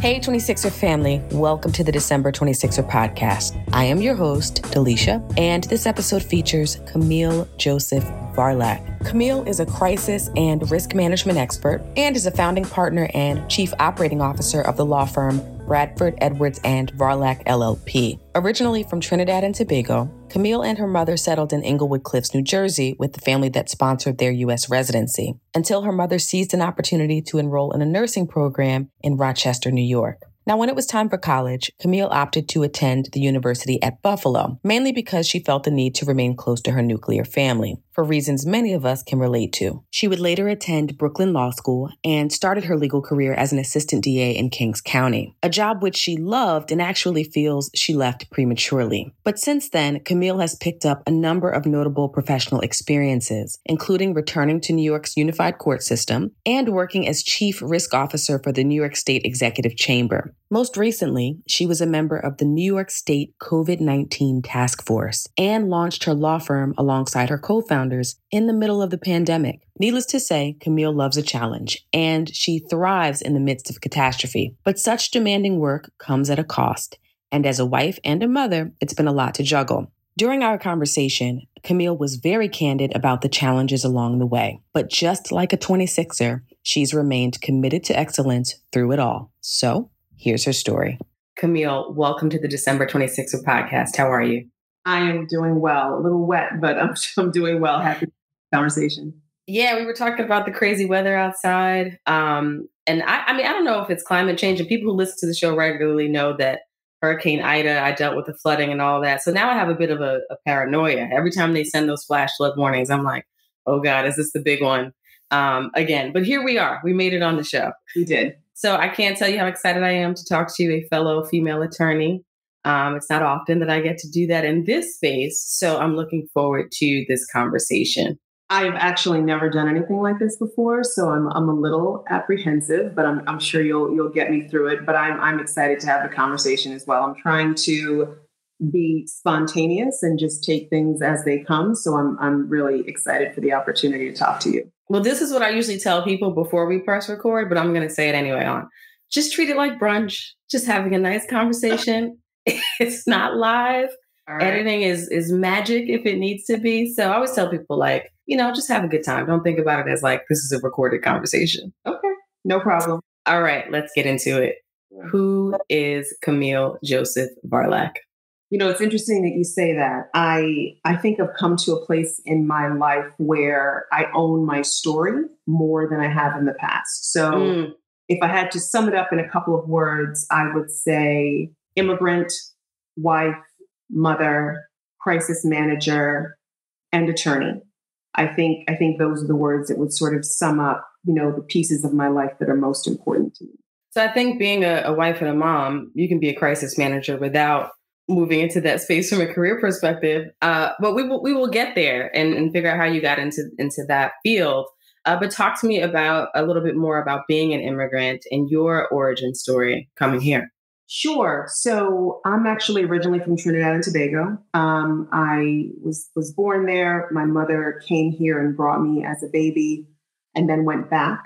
Hey, 26er family, welcome to the December 26er podcast. I am your host, Delisha, and this episode features Camille Joseph Varlack. Camille is a crisis and risk management expert and is a founding partner and chief operating officer of the law firm Bradford Edwards and Varlack LLP. Originally from Trinidad and Tobago, Camille and her mother settled in Englewood Cliffs, New Jersey, with the family that sponsored their U.S. residency, until her mother seized an opportunity to enroll in a nursing program in Rochester, New York. Now, when it was time for college, Camille opted to attend the university at Buffalo, mainly because she felt the need to remain close to her nuclear family, for reasons many of us can relate to. She would later attend Brooklyn Law School and started her legal career as an assistant DA in Kings County, a job which she loved and actually feels she left prematurely. But since then, Camille has picked up a number of notable professional experiences, including returning to New York's unified court system and working as chief risk officer for the New York State Executive Chamber. Most recently, she was a member of the New York State COVID 19 Task Force and launched her law firm alongside her co founders in the middle of the pandemic. Needless to say, Camille loves a challenge and she thrives in the midst of catastrophe. But such demanding work comes at a cost. And as a wife and a mother, it's been a lot to juggle. During our conversation, Camille was very candid about the challenges along the way. But just like a 26er, she's remained committed to excellence through it all. So, Here's her story. Camille, welcome to the December 26er podcast. How are you? I am doing well. A little wet, but I'm, I'm doing well. Happy conversation. Yeah, we were talking about the crazy weather outside. Um, and I, I mean, I don't know if it's climate change, and people who listen to the show regularly know that Hurricane Ida, I dealt with the flooding and all that. So now I have a bit of a, a paranoia. Every time they send those flash flood warnings, I'm like, oh God, is this the big one? Um, again, but here we are. We made it on the show. We did. So I can't tell you how excited I am to talk to you, a fellow female attorney. Um, it's not often that I get to do that in this space. So I'm looking forward to this conversation. I've actually never done anything like this before, so I'm I'm a little apprehensive, but I'm I'm sure you'll you'll get me through it. But I'm I'm excited to have the conversation as well. I'm trying to be spontaneous and just take things as they come. So I'm I'm really excited for the opportunity to talk to you. Well, this is what I usually tell people before we press record, but I'm going to say it anyway on. Just treat it like brunch, just having a nice conversation. it's not live. Right. Editing is is magic if it needs to be. So I always tell people like, you know, just have a good time. Don't think about it as like this is a recorded conversation. Okay. No problem. All right, let's get into it. Who is Camille Joseph Varlack? You know, it's interesting that you say that. I I think I've come to a place in my life where I own my story more than I have in the past. So mm. if I had to sum it up in a couple of words, I would say immigrant, wife, mother, crisis manager, and attorney. I think I think those are the words that would sort of sum up, you know, the pieces of my life that are most important to me. So I think being a, a wife and a mom, you can be a crisis manager without moving into that space from a career perspective. Uh, but we will we will get there and, and figure out how you got into into that field. Uh, but talk to me about a little bit more about being an immigrant and your origin story coming here. Sure. So I'm actually originally from Trinidad and Tobago. Um, I was was born there. My mother came here and brought me as a baby, and then went back.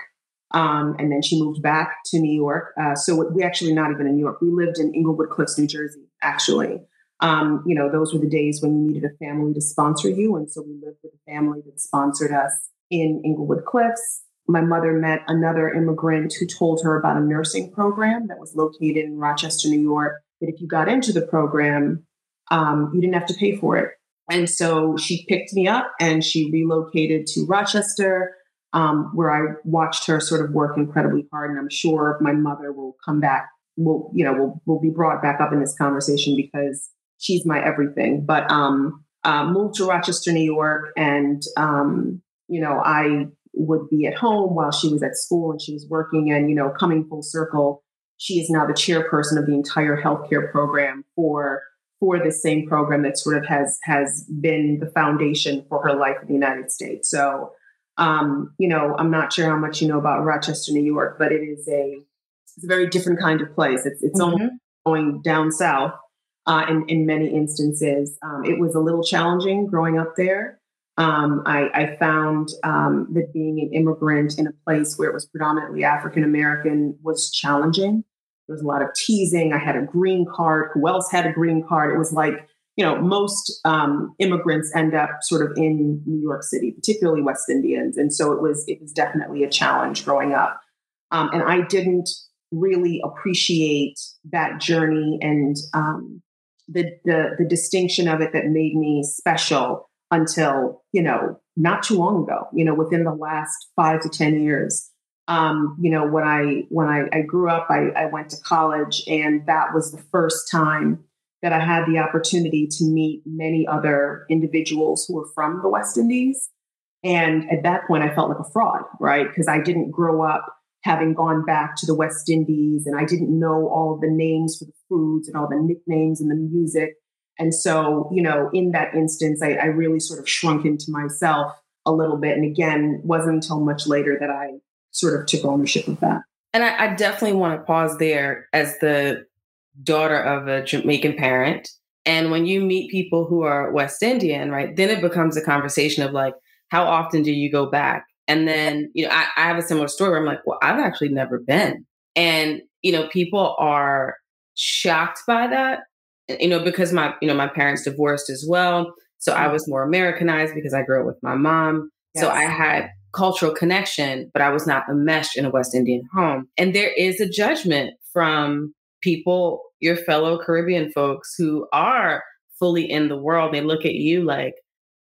Um, and then she moved back to New York. Uh, so we actually not even in New York. We lived in Englewood Cliffs, New Jersey actually. Um, you know, those were the days when you needed a family to sponsor you. And so we lived with a family that sponsored us in Englewood Cliffs. My mother met another immigrant who told her about a nursing program that was located in Rochester, New York, that if you got into the program, um, you didn't have to pay for it. And so she picked me up and she relocated to Rochester, um, where I watched her sort of work incredibly hard. And I'm sure my mother will come back will you know will will be brought back up in this conversation because she's my everything. But um, uh, moved to Rochester, New York, and um, you know I would be at home while she was at school and she was working, and you know coming full circle, she is now the chairperson of the entire healthcare program for for this same program that sort of has has been the foundation for her life in the United States. So, um, you know, I'm not sure how much you know about Rochester, New York, but it is a it's a very different kind of place. It's it's mm-hmm. going down south uh, in in many instances. Um, it was a little challenging growing up there. Um, I, I, found um, that being an immigrant in a place where it was predominantly African American was challenging. There was a lot of teasing. I had a green card. Who else had a green card? It was like you know, most um, immigrants end up sort of in New York City, particularly West Indians, and so it was it was definitely a challenge growing up. Um, and I didn't really appreciate that journey and um, the, the the distinction of it that made me special until you know not too long ago. You know, within the last five to ten years. Um, you know, when I when I, I grew up, I, I went to college, and that was the first time that I had the opportunity to meet many other individuals who were from the West Indies. And at that point, I felt like a fraud, right? Because I didn't grow up having gone back to the West Indies and I didn't know all the names for the foods and all the nicknames and the music. And so, you know, in that instance, I, I really sort of shrunk into myself a little bit. And again, wasn't until much later that I sort of took ownership of that. And I, I definitely want to pause there as the daughter of a Jamaican parent. And when you meet people who are West Indian, right, then it becomes a conversation of like, how often do you go back? And then, you know, I, I have a similar story where I'm like, well, I've actually never been. And, you know, people are shocked by that, you know, because my, you know, my parents divorced as well. So I mm-hmm. was more Americanized because I grew up with my mom. Yes. So I had cultural connection, but I was not enmeshed in a West Indian home. And there is a judgment from people, your fellow Caribbean folks who are fully in the world, they look at you like,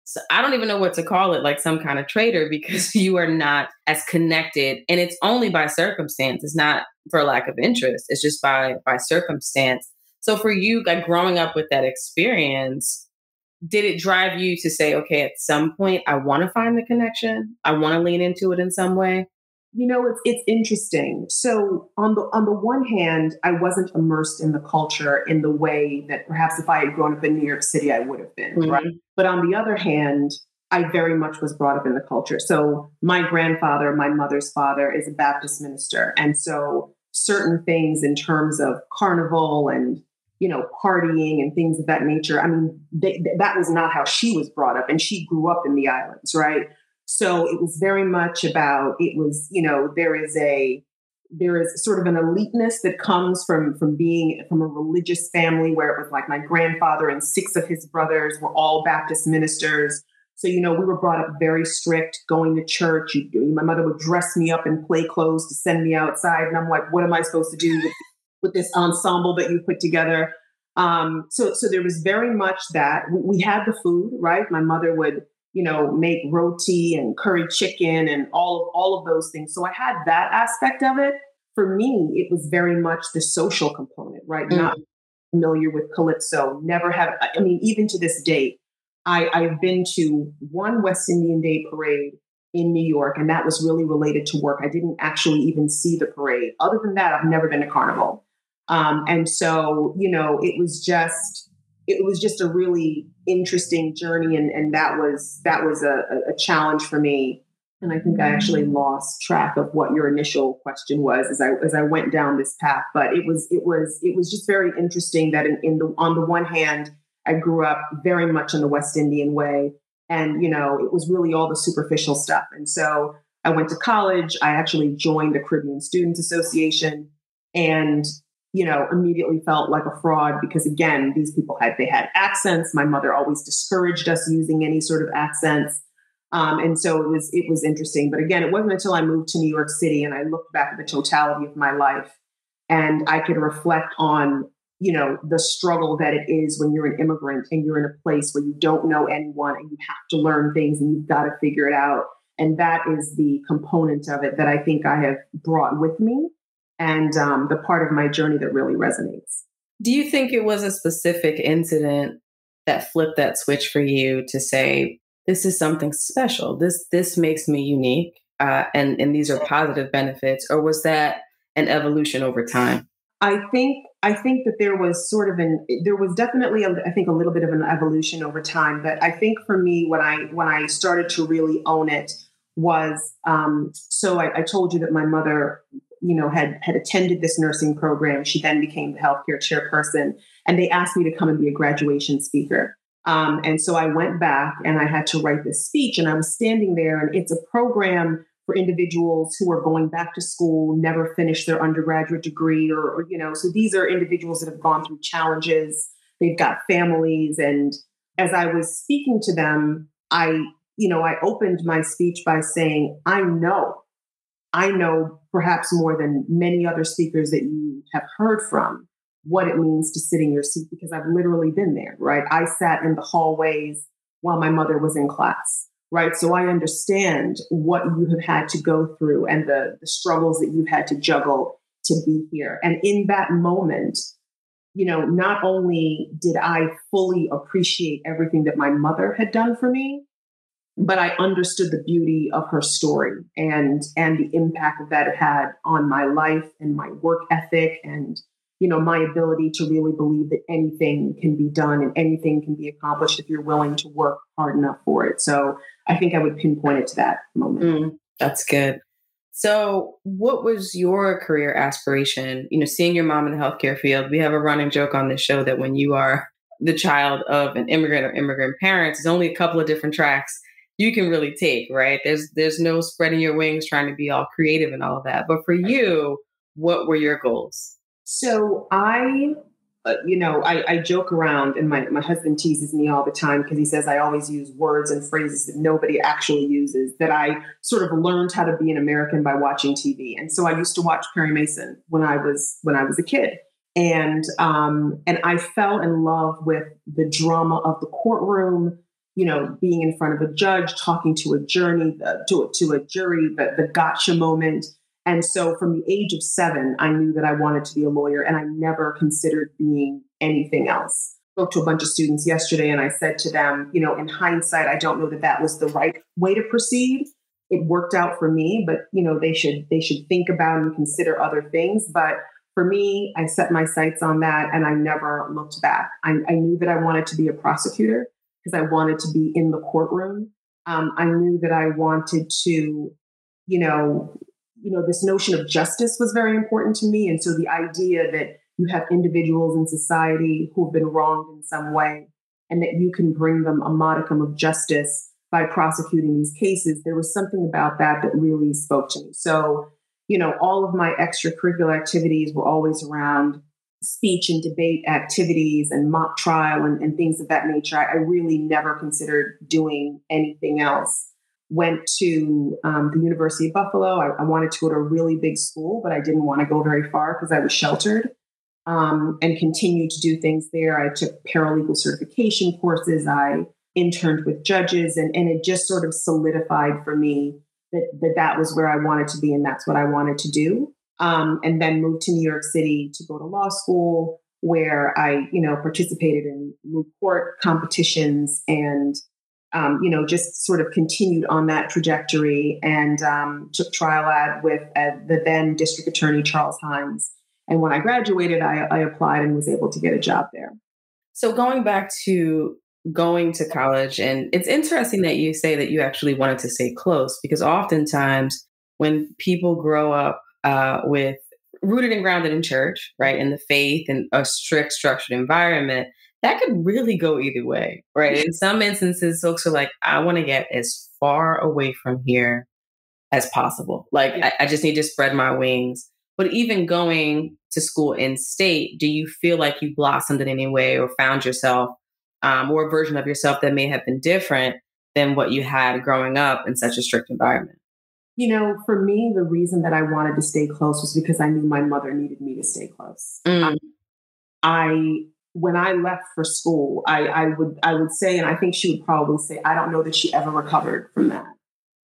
so I don't even know what to call it, like some kind of traitor, because you are not as connected. And it's only by circumstance. It's not for lack of interest. It's just by by circumstance. So for you, like growing up with that experience, did it drive you to say, okay, at some point I want to find the connection? I want to lean into it in some way? You know, it's it's interesting. So on the on the one hand, I wasn't immersed in the culture in the way that perhaps if I had grown up in New York City, I would have been, mm-hmm. right? But on the other hand, I very much was brought up in the culture. So my grandfather, my mother's father, is a Baptist minister, and so certain things in terms of carnival and you know partying and things of that nature. I mean, they, that was not how she was brought up, and she grew up in the islands, right? So it was very much about it was, you know, there is a there is sort of an eliteness that comes from from being from a religious family where it was like my grandfather and six of his brothers were all Baptist ministers. So you know we were brought up very strict, going to church. You, my mother would dress me up in play clothes to send me outside, and I'm like, what am I supposed to do with, with this ensemble that you put together? Um, so so there was very much that we had the food, right? My mother would you know, make roti and curry chicken and all of all of those things. So I had that aspect of it. For me, it was very much the social component, right? Mm. Not familiar with calypso. Never have. I mean, even to this date, I, I've been to one West Indian Day parade in New York, and that was really related to work. I didn't actually even see the parade. Other than that, I've never been to Carnival. Um, and so, you know, it was just it was just a really interesting journey and, and that was that was a, a challenge for me. And i think i actually lost track of what your initial question was as i as i went down this path. But it was it was it was just very interesting that in, in the on the one hand i grew up very much in the west indian way and you know it was really all the superficial stuff. And so i went to college i actually joined the caribbean students association and you know, immediately felt like a fraud because again, these people had they had accents. My mother always discouraged us using any sort of accents. Um, and so it was it was interesting. But again, it wasn't until I moved to New York City and I looked back at the totality of my life and I could reflect on, you know, the struggle that it is when you're an immigrant and you're in a place where you don't know anyone and you have to learn things and you've got to figure it out. And that is the component of it that I think I have brought with me and um, the part of my journey that really resonates. Do you think it was a specific incident that flipped that switch for you to say, this is something special. This this makes me unique, uh, and and these are positive benefits, or was that an evolution over time? I think I think that there was sort of an there was definitely a, I think a little bit of an evolution over time. But I think for me, when I when I started to really own it was um, so I, I told you that my mother you know, had had attended this nursing program. She then became the healthcare chairperson, and they asked me to come and be a graduation speaker. Um, and so I went back and I had to write this speech, and I was standing there, and it's a program for individuals who are going back to school, never finished their undergraduate degree, or, or you know, so these are individuals that have gone through challenges. They've got families, and as I was speaking to them, I, you know, I opened my speech by saying, I know, I know perhaps more than many other speakers that you have heard from what it means to sit in your seat because I've literally been there, right? I sat in the hallways while my mother was in class, right? So I understand what you have had to go through and the, the struggles that you've had to juggle to be here. And in that moment, you know, not only did I fully appreciate everything that my mother had done for me, but I understood the beauty of her story and and the impact that it had on my life and my work ethic and you know my ability to really believe that anything can be done and anything can be accomplished if you're willing to work hard enough for it. So I think I would pinpoint it to that moment. Mm, that's good. So, what was your career aspiration? You know, seeing your mom in the healthcare field, we have a running joke on this show that when you are the child of an immigrant or immigrant parents, there's only a couple of different tracks you can really take, right? There's there's no spreading your wings trying to be all creative and all of that. But for you, what were your goals? So I uh, you know, I, I, joke around, and my, my husband teases me all the time because he says I always use words and phrases that nobody actually uses. That I sort of learned how to be an American by watching TV, and so I used to watch Perry Mason when I was when I was a kid, and um, and I fell in love with the drama of the courtroom. You know, being in front of a judge, talking to a journey, uh, to to a jury, the the gotcha moment and so from the age of seven, I knew that I wanted to be a lawyer and I never considered being anything else. Spoke to a bunch of students yesterday and I said to them, you know, in hindsight, I don't know that that was the right way to proceed. It worked out for me, but you know, they should they should think about and consider other things. But for me, I set my sights on that and I never looked back. I, I knew that I wanted to be a prosecutor because I wanted to be in the courtroom. Um, I knew that I wanted to, you know, you know, this notion of justice was very important to me. And so the idea that you have individuals in society who have been wronged in some way and that you can bring them a modicum of justice by prosecuting these cases, there was something about that that really spoke to me. So, you know, all of my extracurricular activities were always around speech and debate activities and mock trial and, and things of that nature. I, I really never considered doing anything else went to um, the University of Buffalo. I, I, wanted to go to a really big school, but I didn't want to go very far because I was sheltered um, and continued to do things there. I took paralegal certification courses. I interned with judges, and, and it just sort of solidified for me that, that that was where I wanted to be and that's what I wanted to do. Um, and then moved to New York City to go to law school, where I, you know, participated in court competitions and um, you know, just sort of continued on that trajectory and um, took trial ad with uh, the then district attorney Charles Hynes. And when I graduated, I, I applied and was able to get a job there. So going back to going to college, and it's interesting that you say that you actually wanted to stay close because oftentimes when people grow up uh, with rooted and grounded in church, right, in the faith and a strict structured environment, that could really go either way, right? In some instances, folks are like, I want to get as far away from here as possible. Like, yeah. I, I, just need to spread my wings. But even going to school in state, do you feel like you blossomed in any way or found yourself um, or a version of yourself that may have been different than what you had growing up in such a strict environment? You know, for me, the reason that I wanted to stay close was because I knew my mother needed me to stay close. Mm. Um, I when I left for school, I, I, would I would say, and I think she would probably say, I don't know that she ever recovered from that.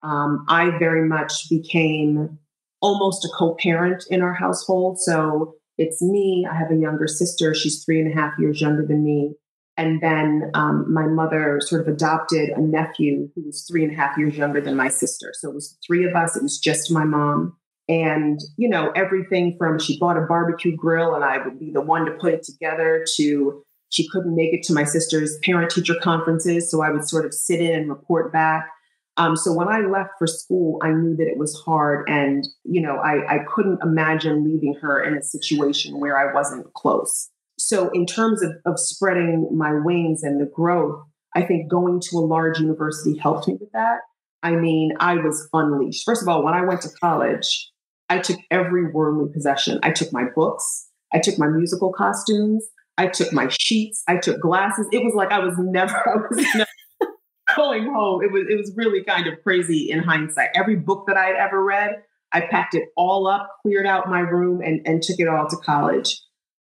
Um, I very much became almost a co-parent in our household. So it's me. I have a younger sister. She's three and a half years younger than me. And then um, my mother sort of adopted a nephew who was three and a half years younger than my sister. So it was three of us. It was just my mom and you know everything from she bought a barbecue grill and i would be the one to put it together to she couldn't make it to my sister's parent teacher conferences so i would sort of sit in and report back Um, so when I left for school, I knew that it was hard, and you know, I, I couldn't imagine leaving her in a situation where I wasn't close. So in terms of, of spreading my wings and the growth, I think going to a large university helped me with that. I mean, I was unleashed. First of all, when I went to college, I took every worldly possession. I took my books, I took my musical costumes, I took my sheets, I took glasses. It was like I was never, I was never going home. It was it was really kind of crazy in hindsight. Every book that I had ever read, I packed it all up, cleared out my room, and, and took it all to college.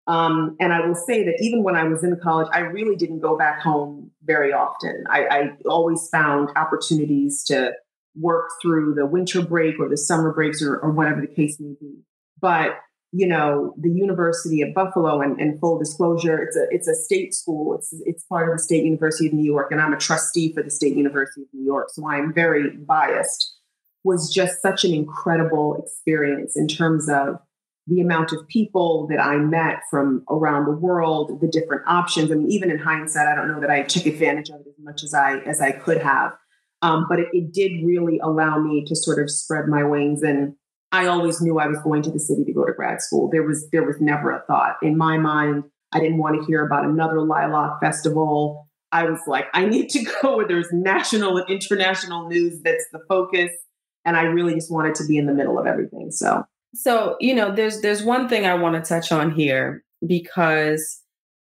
Um, and I will say that even when I was in college, I really didn't go back home very often. I, I always found opportunities to work through the winter break or the summer breaks or, or whatever the case may be. But you know, the University of Buffalo, and, and, full disclosure, it's a it's a state school. It's it's part of the State University of New York, and I'm a trustee for the State University of New York, so I'm very biased. Was just such an incredible experience in terms of the amount of people that I met from around the world, the different options. I mean, even in hindsight, I don't know that I took advantage of it as much as I as I could have. Um, but it, it did really allow me to sort of spread my wings and I always knew I was going to the city to go to grad school. There was there was never a thought in my mind. I didn't want to hear about another lilac festival. I was like, I need to go where there's national and international news that's the focus. And I really just wanted to be in the middle of everything. So so, you know, there's there's one thing I want to touch on here because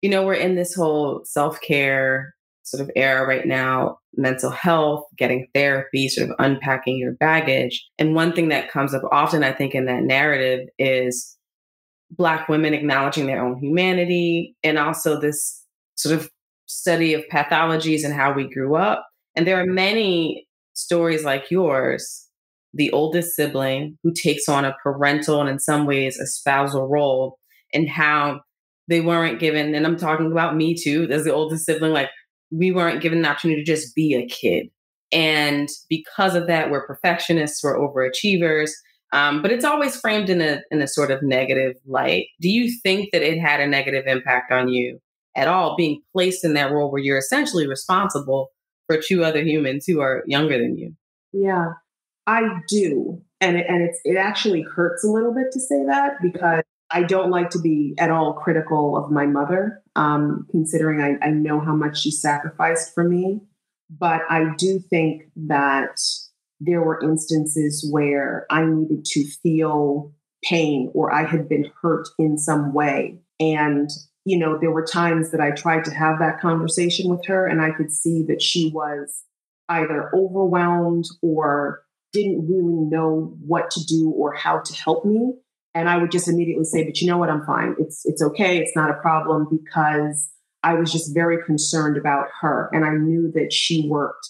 you know, we're in this whole self-care sort of era right now, mental health, getting therapy, sort of unpacking your baggage. And one thing that comes up often I think in that narrative is black women acknowledging their own humanity and also this sort of study of pathologies and how we grew up. And there are many stories like yours the oldest sibling who takes on a parental and in some ways a spousal role and how they weren't given and i'm talking about me too as the oldest sibling like we weren't given the opportunity to just be a kid. And because of that we're perfectionists we're overachievers um, but it's always framed in a in a sort of negative light. Do you think that it had a negative impact on you at all being placed in that role where you're essentially responsible for two other humans who are younger than you? Yeah I do. And it, and it's it actually hurts a little bit to say that because I don't like to be at all critical of my mother, um, considering I, I know how much she sacrificed for me. But I do think that there were instances where I needed to feel pain or I had been hurt in some way. And, you know, there were times that I tried to have that conversation with her and I could see that she was either overwhelmed or didn't really know what to do or how to help me. And I would just immediately say, but you know what? I'm fine. It's, it's okay. It's not a problem because I was just very concerned about her. And I knew that she worked,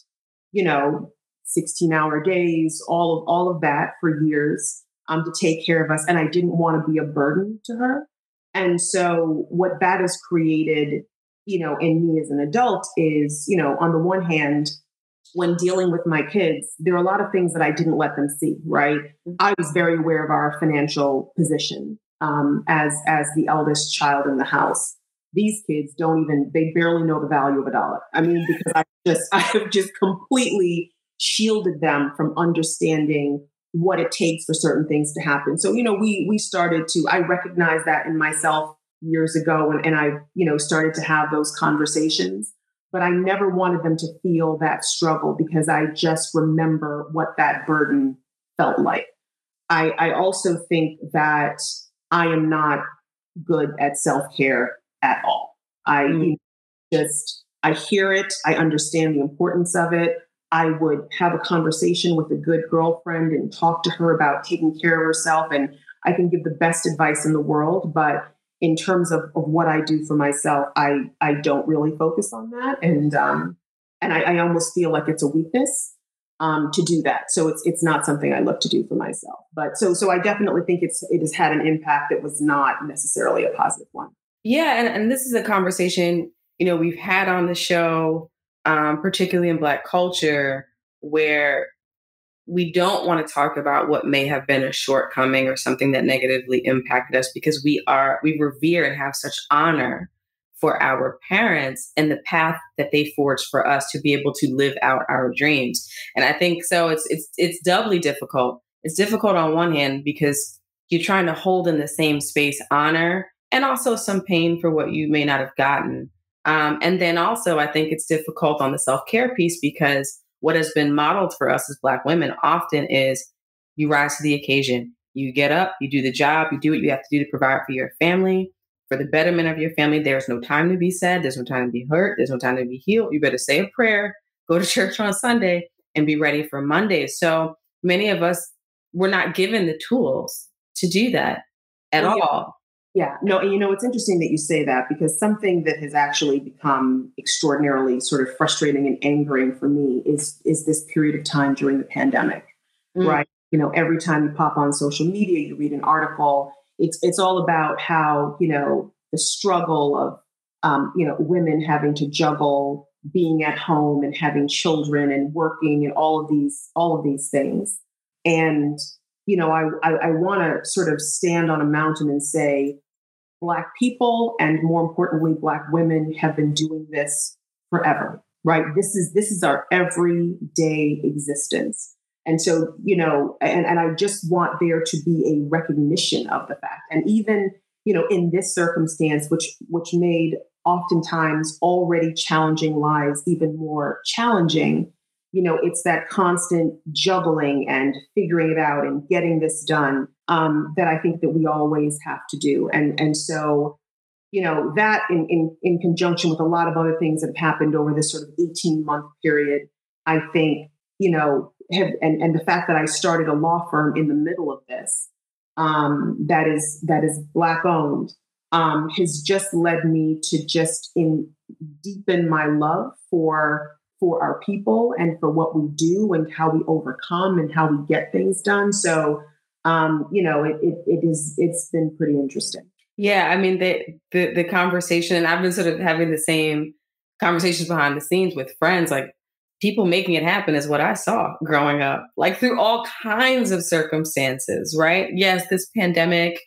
you know, 16 hour days, all of, all of that for years um, to take care of us. And I didn't want to be a burden to her. And so what that has created, you know, in me as an adult is, you know, on the one hand, when dealing with my kids, there are a lot of things that I didn't let them see, right? Mm-hmm. I was very aware of our financial position um, as as the eldest child in the house. These kids don't even they barely know the value of a dollar. I mean, because I just I have just completely shielded them from understanding what it takes for certain things to happen. So, you know, we we started to I recognize that in myself years ago and, and I, you know, started to have those conversations but I never wanted them to feel that struggle because I just remember what that burden felt like. I, I also think that I am not good at self care at all. I mm. just, I hear it, I understand the importance of it. I would have a conversation with a good girlfriend and talk to her about taking care of herself. And I can give the best advice in the world, but in terms of, of what I do for myself, I I don't really focus on that, and um, and I, I almost feel like it's a weakness um, to do that. So it's it's not something I look to do for myself. But so so I definitely think it's it has had an impact that was not necessarily a positive one. Yeah, and, and this is a conversation you know we've had on the show, um, particularly in Black culture, where we don't want to talk about what may have been a shortcoming or something that negatively impacted us because we are we revere and have such honor for our parents and the path that they forged for us to be able to live out our dreams. And I think so it's it's it's doubly difficult. It's difficult on one hand because you're trying to hold in the same space honor and also some pain for what you may not have gotten. Um, and then also, I think it's difficult on the self care piece because what has been modeled for us as Black women often is you rise to the occasion. You get up, you do the job, you do what you have to do to provide for your family, for the betterment of your family. There's no time to be sad. There's no time to be hurt. There's no time to be healed. You better say a prayer, go to church on Sunday, and be ready for Monday. So many of us, we're not given the tools to do that at well, all. Yeah, no, and you know, it's interesting that you say that because something that has actually become extraordinarily sort of frustrating and angering for me is is this period of time during the pandemic, mm. right? You know, every time you pop on social media, you read an article, it's it's all about how you know the struggle of um, you know women having to juggle being at home and having children and working and all of these all of these things and you know i i, I want to sort of stand on a mountain and say black people and more importantly black women have been doing this forever right? This is this is our everyday existence. And so, you know, and, and I just want there to be a recognition of the fact. And even, you know, in this circumstance, which which made oftentimes already challenging lives even more challenging, you know, it's that constant juggling and figuring it out and getting this done um, that I think that we always have to do. And and so, you know, that in, in in conjunction with a lot of other things that have happened over this sort of 18 month period, I think, you know, have and, and the fact that I started a law firm in the middle of this um, that is that is black owned um, has just led me to just in deepen my love for for our people and for what we do and how we overcome and how we get things done. So um, you know, it, it it is it's been pretty interesting. Yeah, I mean the the the conversation. And I've been sort of having the same conversations behind the scenes with friends, like people making it happen is what I saw growing up, like through all kinds of circumstances, right? Yes, this pandemic,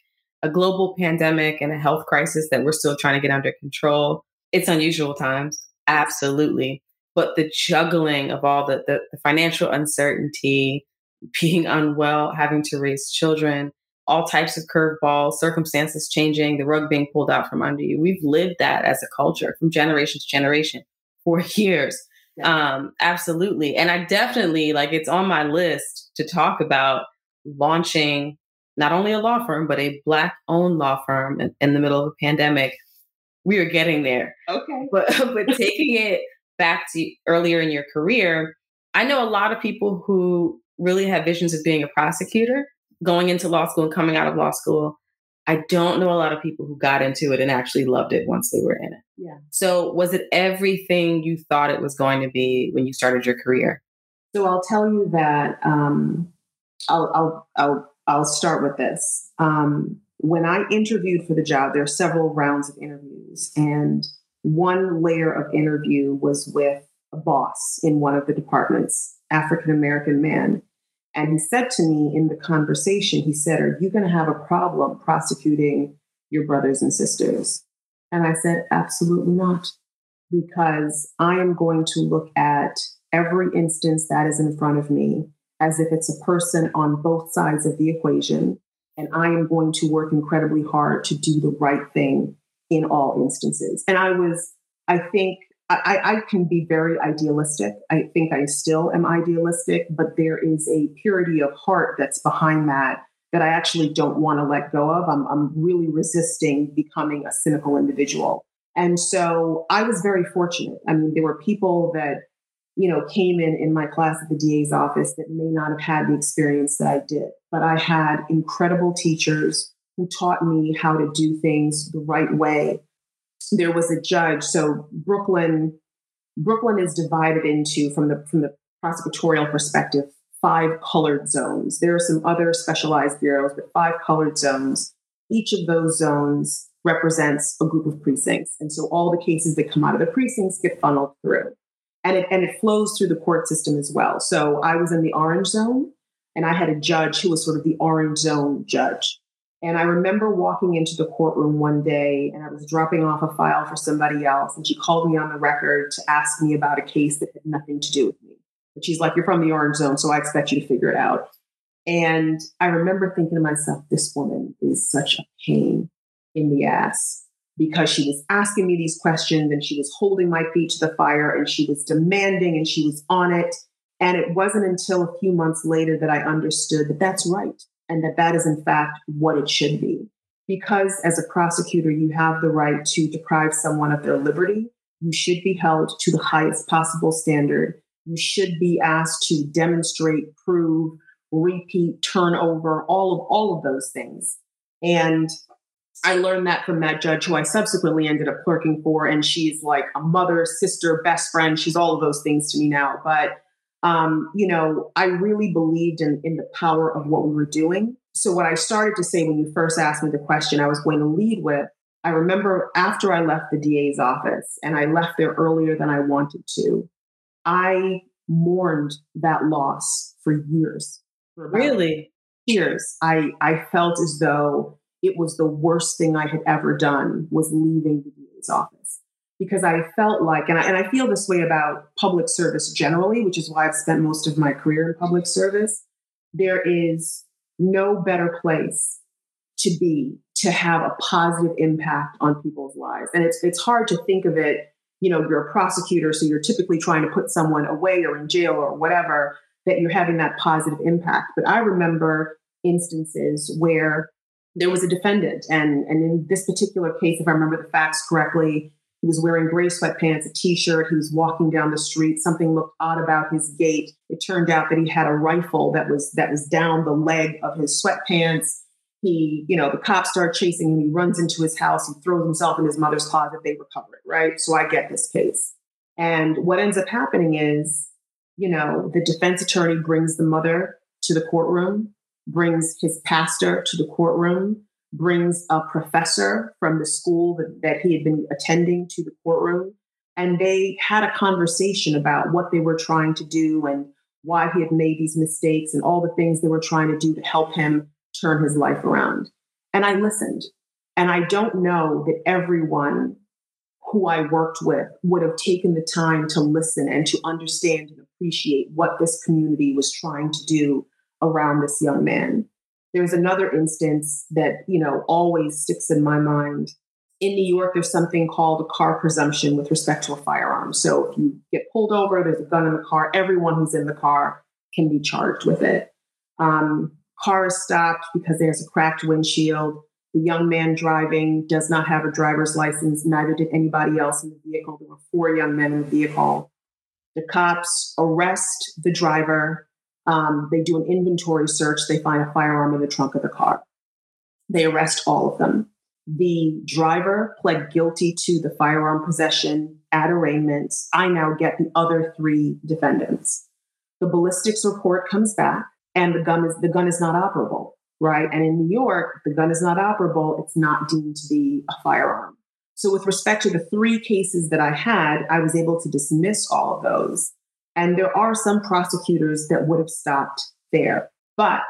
a global pandemic and a health crisis that we're still trying to get under control. It's unusual times, absolutely. But the juggling of all the, the, the financial uncertainty, being unwell, having to raise children, all types of curveballs, circumstances changing, the rug being pulled out from under you. We've lived that as a culture from generation to generation for years. Um, absolutely. And I definitely like it's on my list to talk about launching not only a law firm, but a black owned law firm in, in the middle of a pandemic. We are getting there. Okay. But but taking it back to earlier in your career, I know a lot of people who really have visions of being a prosecutor, going into law school and coming out of law school I don't know a lot of people who got into it and actually loved it once they were in it. Yeah. So, was it everything you thought it was going to be when you started your career? So, I'll tell you that um, I'll, I'll, I'll, I'll start with this. Um, when I interviewed for the job, there are several rounds of interviews, and one layer of interview was with a boss in one of the departments, African American man. And he said to me in the conversation, he said, Are you going to have a problem prosecuting your brothers and sisters? And I said, Absolutely not. Because I am going to look at every instance that is in front of me as if it's a person on both sides of the equation. And I am going to work incredibly hard to do the right thing in all instances. And I was, I think, I, I, can be very idealistic. I think I still am idealistic, but there is a purity of heart that's behind that that I actually don't want to let go of. I'm, I'm really resisting becoming a cynical individual. And so I was very fortunate. I mean, there were people that, you know, came in in my class at the DA's office that may not have had the experience that I did, but I had incredible teachers who taught me how to do things the right way there was a judge. So Brooklyn, Brooklyn is divided into from the from the prosecutorial perspective five colored zones. There are some other specialized bureaus, but five colored zones. Each of those zones represents a group of precincts, and so all the cases that come out of the precincts get funneled through, and it and it flows through the court system as well. So I was in the orange zone, and I had a judge who was sort of the orange zone judge. And I remember walking into the courtroom one day and I was dropping off a file for somebody else. And she called me on the record to ask me about a case that had nothing to do with me. But she's like, You're from the orange zone, so I expect you to figure it out. And I remember thinking to myself, This woman is such a pain in the ass because she was asking me these questions and she was holding my feet to the fire and she was demanding and she was on it. And it wasn't until a few months later that I understood that that's right and that that is in fact what it should be. Because as a prosecutor, you have the right to deprive someone of their liberty. You should be held to the highest possible standard. You should be asked to demonstrate, prove, repeat, turn over, all of all of those things. And I learned that from that judge who I subsequently ended up clerking for. And she's like a mother, sister, best friend. She's all of those things to me now. But um, you know, I really believed in, in the power of what we were doing. So, what I started to say when you first asked me the question, I was going to lead with I remember after I left the DA's office and I left there earlier than I wanted to, I mourned that loss for years. For really? Years. I, I felt as though it was the worst thing I had ever done was leaving the DA's office because I felt like, and I, and I feel this way about public service generally, which is why I've spent most of my career in public service. There is no better place to be to have a positive impact on people's lives. And it's it's hard to think of it, you know, you're a prosecutor, so you're typically trying to put someone away or in jail or whatever, that you're having that positive impact. But I remember instances where there was a defendant, and, and in this particular case, if I remember the facts correctly, he was wearing gray sweatpants, a t-shirt. He was walking down the street. Something looked odd about his gait. It turned out that he had a rifle that was that was down the leg of his sweatpants. He, you know, the cops start chasing him. He runs into his house. He throws himself in his mother's closet. They recover it, right? So I get this case. And what ends up happening is, you know, the defense attorney brings the mother to the courtroom, brings his pastor to the courtroom, brings a professor from the school that, that he had been attending to the courtroom. And they had a conversation about what they were trying to do and why he had made these mistakes and all the things they were trying to do to help him turn his life around. And I listened. And I don't know that everyone who I worked with would have taken the time to listen and to understand and appreciate what this community was trying to do around this young man. There's another instance that, you know, always sticks in my mind. In New York, there's something called a car presumption with respect to a firearm. So if you get pulled over, there's a gun in the car, everyone who's in the car can be charged with it. Um, car is stopped because there's a cracked windshield. The young man driving does not have a driver's license, neither did anybody else in the vehicle. There were four young men in the vehicle. The cops arrest the driver um, they do an inventory search. They find a firearm in the trunk of the car. They arrest all of them. The driver pled guilty to the firearm possession at arraignments. I now get the other three defendants. The ballistics report comes back, and the gun is the gun is not operable, right? And in New York, the gun is not operable. It's not deemed to be a firearm. So, with respect to the three cases that I had, I was able to dismiss all of those and there are some prosecutors that would have stopped there. But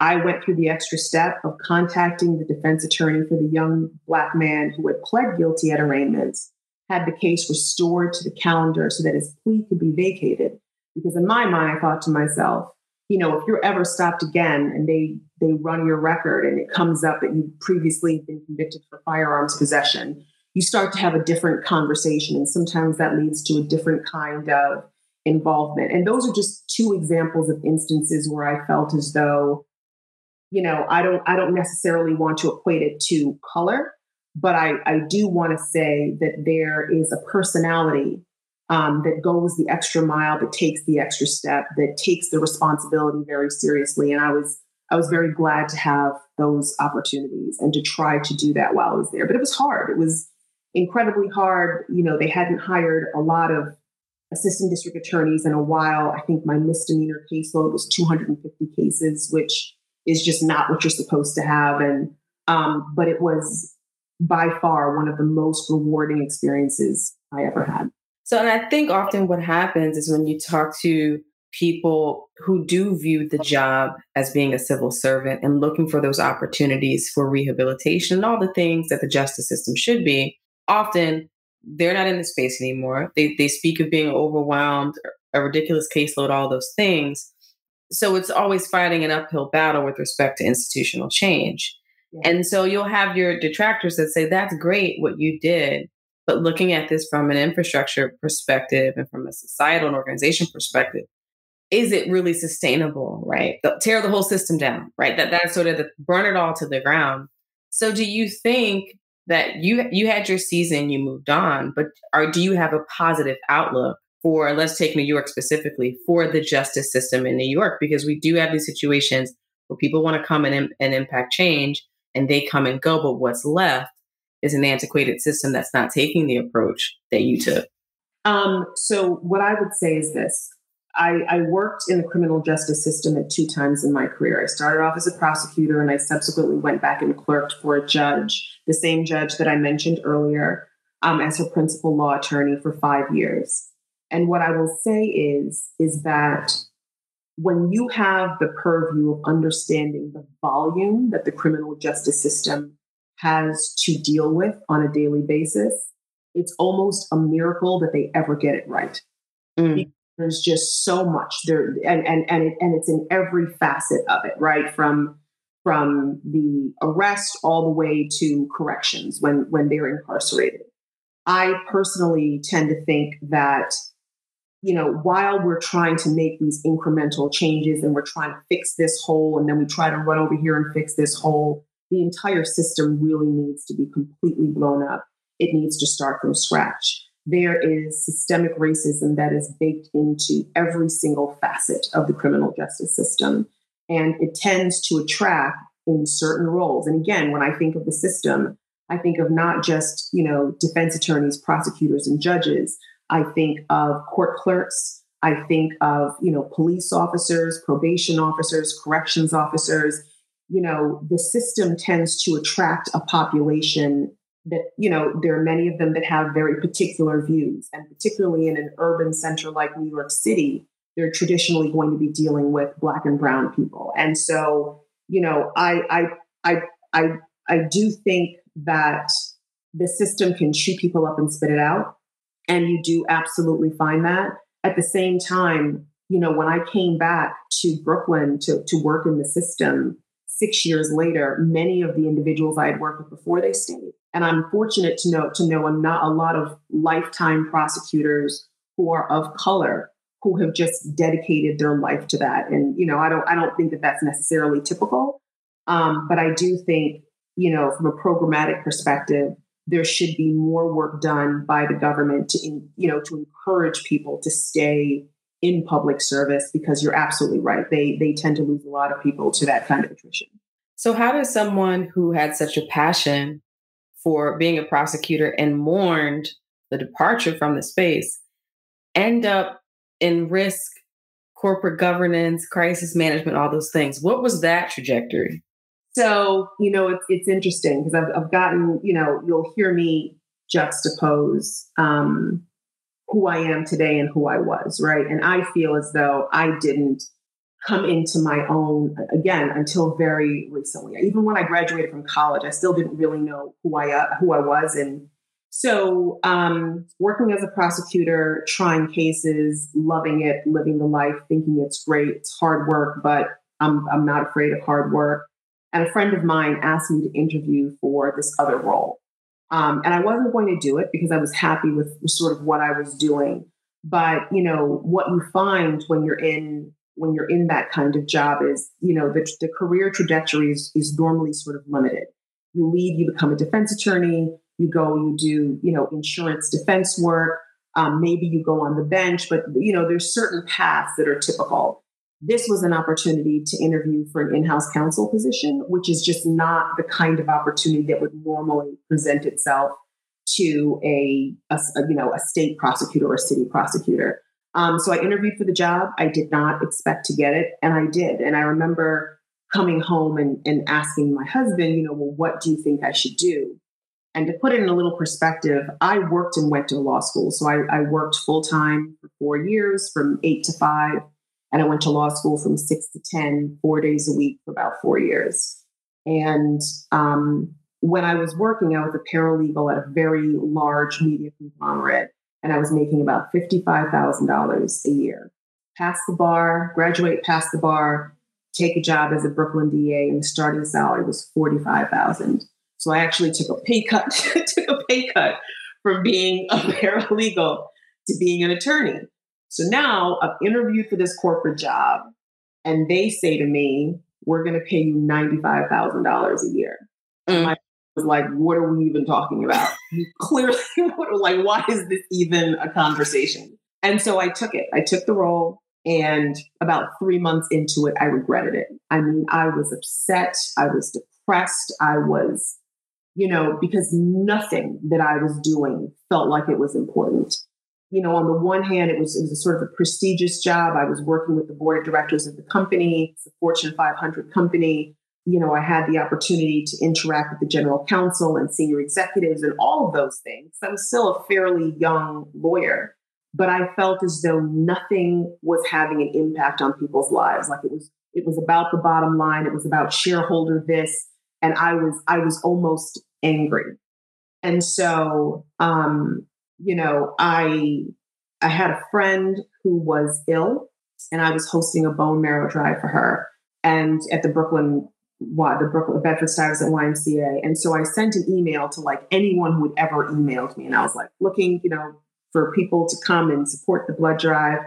I went through the extra step of contacting the defense attorney for the young Black man who had pled guilty at arraignments, had the case restored to the calendar so that his plea could be vacated. Because in my mind, I thought to myself, you know, if you're ever stopped again and they they run your record and it comes up that you previously been convicted for firearms possession, you start to have a different conversation. And sometimes that leads to a different kind of involvement. And those are just two examples of instances where I felt as though, you know, I don't I don't necessarily want to equate it to color, but I, I do want to say that there is a personality um, that goes the extra mile, that takes the extra step, that takes the responsibility very seriously. And I was I was very glad to have those opportunities and to try to do that while I was there. But it was hard. It was incredibly hard. You know, they hadn't hired a lot of assistant district attorneys in a while. I think my misdemeanor caseload was 250 cases, which is just not what you're supposed to have. And um, but it was by far one of the most rewarding experiences I ever had. So, and I think often what happens is when you talk to people who do view the job as being a civil servant and looking for those opportunities for rehabilitation and all the things that the justice system should be, often they're not in the space anymore. They, they speak of being overwhelmed, a ridiculous caseload, all those things. So it's always fighting an uphill battle with respect to institutional change. Yeah. And so you'll have your detractors that say, that's great what you did. But looking at this from an infrastructure perspective and from a societal and organization perspective, is it really sustainable, right? The, tear the whole system down, right? That that's sort of the burn it all to the ground. So do you think that you you had your season, you moved on, but are do you have a positive outlook for let's take New York specifically for the justice system in New York? Because we do have these situations where people want to come and, and impact change and they come and go, but what's left is an antiquated system that's not taking the approach that you took. Um, so what I would say is this I, I, worked in the criminal justice system at two times in my career. I started off as a prosecutor and I subsequently went back and clerked for a judge, the same judge that I mentioned earlier, um, as her principal law attorney for five years. And what I will say is, is that when you have the purview of understanding the volume that the criminal justice system has to deal with on a daily basis, it's almost a miracle that they ever get it right. Mm. There's just so much there, and and and it, and it's in every facet of it, right? From from the arrest all the way to corrections when when they're incarcerated. I personally tend to think that you know while we're trying to make these incremental changes and we're trying to fix this hole and then we try to run over here and fix this hole the entire system really needs to be completely blown up it needs to start from scratch there is systemic racism that is baked into every single facet of the criminal justice system. And it tends to attract in certain roles. And again, when I think of the system, I think of not just, you know, defense attorneys, prosecutors, and judges. I think of court clerks. I think of, you know, police officers, probation officers, corrections officers. You know, the system tends to attract a population that you know there are many of them that have very particular views. And particularly in an urban center like new york city they're traditionally going to be dealing with black and brown people. And so you know i i i i, I do think that the system can chew people up and spit it out. And you do absolutely find that. At the same time you know when i came back to brooklyn to, to work in the system six years later many of the individuals i had worked with before they stayed and I'm fortunate to know to know not a lot of lifetime prosecutors who are of color who have just dedicated their life to that. And you know, I don't I don't think that that's necessarily typical, um, but I do think you know from a programmatic perspective, there should be more work done by the government to in, you know to encourage people to stay in public service because you're absolutely right. They they tend to lose a lot of people to that kind of attrition. So how does someone who had such a passion for being a prosecutor and mourned the departure from the space end up in risk corporate governance crisis management all those things. What was that trajectory? So you know it's, it's interesting because I've, I've gotten you know you'll hear me juxtapose um, who i am today and who i was right? And i feel as though i didn't come into my own again until very recently. Even when I graduated from college, I still didn't really know who I uh, who I was, and so um, working as a prosecutor, trying cases, loving it, living the life, thinking it's great. It's hard work, but I'm I'm not afraid of hard work. And a friend of mine asked me to interview for this other role. Um, and I wasn't going to do it because I was happy with sort of what I was doing. But you know what you find when you're in when you're in that kind of job is, you know, the, the career trajectory is, is normally sort of limited. You leave, you become a defense attorney, you go, you do, you know, insurance defense work. Um, maybe you go on the bench, but you know, there's certain paths that are typical. This was an opportunity to interview for an in-house counsel position, which is just not the kind of opportunity that would normally present itself to a, a you know a state prosecutor or a city prosecutor. Um, so I interviewed for the job. I did not expect to get it, and I did. And I remember coming home and, and asking my husband, you know, well, what do you think I should do? And to put it in a little perspective, I worked and went to law school. So I, I worked full time for four years from eight to five. And I went to law school from six to 10, four days a week for about four years. And um, when I was working, I was a paralegal at a very large media conglomerate, and I was making about $55,000 a year. Pass the bar, graduate, pass the bar, take a job as a Brooklyn DA, and the starting salary was 45000 So I actually took a pay cut, took a pay cut from being a paralegal to being an attorney. So now I've interviewed for this corporate job, and they say to me, We're going to pay you $95,000 a year. Mm. I was like, What are we even talking about? clearly, like, why is this even a conversation? And so I took it. I took the role. And about three months into it, I regretted it. I mean, I was upset. I was depressed. I was, you know, because nothing that I was doing felt like it was important you know, on the one hand, it was it was a sort of a prestigious job. I was working with the board of directors of the company, it's a Fortune 500 company. You know, I had the opportunity to interact with the general counsel and senior executives and all of those things. I was still a fairly young lawyer, but I felt as though nothing was having an impact on people's lives. Like it was it was about the bottom line. It was about shareholder this, and I was I was almost angry. And so um, you know, I I had a friend who was ill and I was hosting a bone marrow drive for her and at the Brooklyn what the Brooklyn Bedford Stuyvesant YMCA. And so I sent an email to like anyone who had ever emailed me. And I was like looking, you know, for people to come and support the blood drive.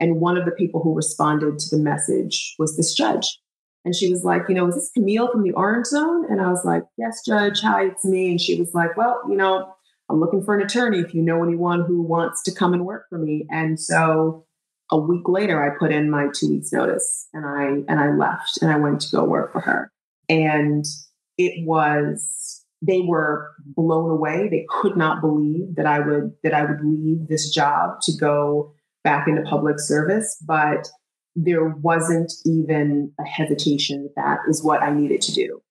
And one of the people who responded to the message was this judge. And she was like, you know, is this Camille from the Orange Zone? And I was like, yes, Judge. Hi, it's me. And she was like, well, you know, I'm looking for an attorney if you know anyone who wants to come and work for me. And so a week later I put in my two weeks notice and I and I left and I went to go work for her. And it was they were blown away. They could not believe that I would that I would leave this job to go back into public service, but there wasn't even a hesitation that that is what I needed to do.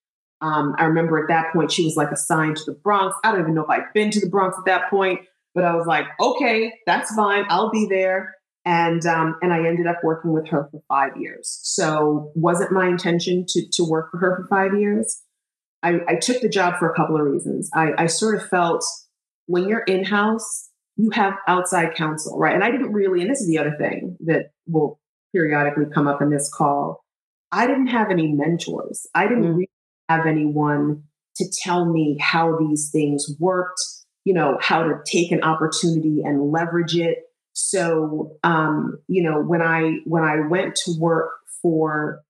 Um, I remember at that point she was like assigned to the Bronx. I don't even know if I'd been to the Bronx at that point, but I was like, okay, that's fine. I'll be there. And um, and I ended up working with her for five years. So wasn't my intention to to work for her for five years. I, I took the job for a couple of reasons. I, I sort of felt when you're in house, you have outside counsel, right? And I didn't really, and this is the other thing that will periodically come up in this call. I didn't have any mentors. I didn't mm. really have anyone to tell me how these things worked, you know, how to take an opportunity and leverage it. So, um, you know, when I when I went to work for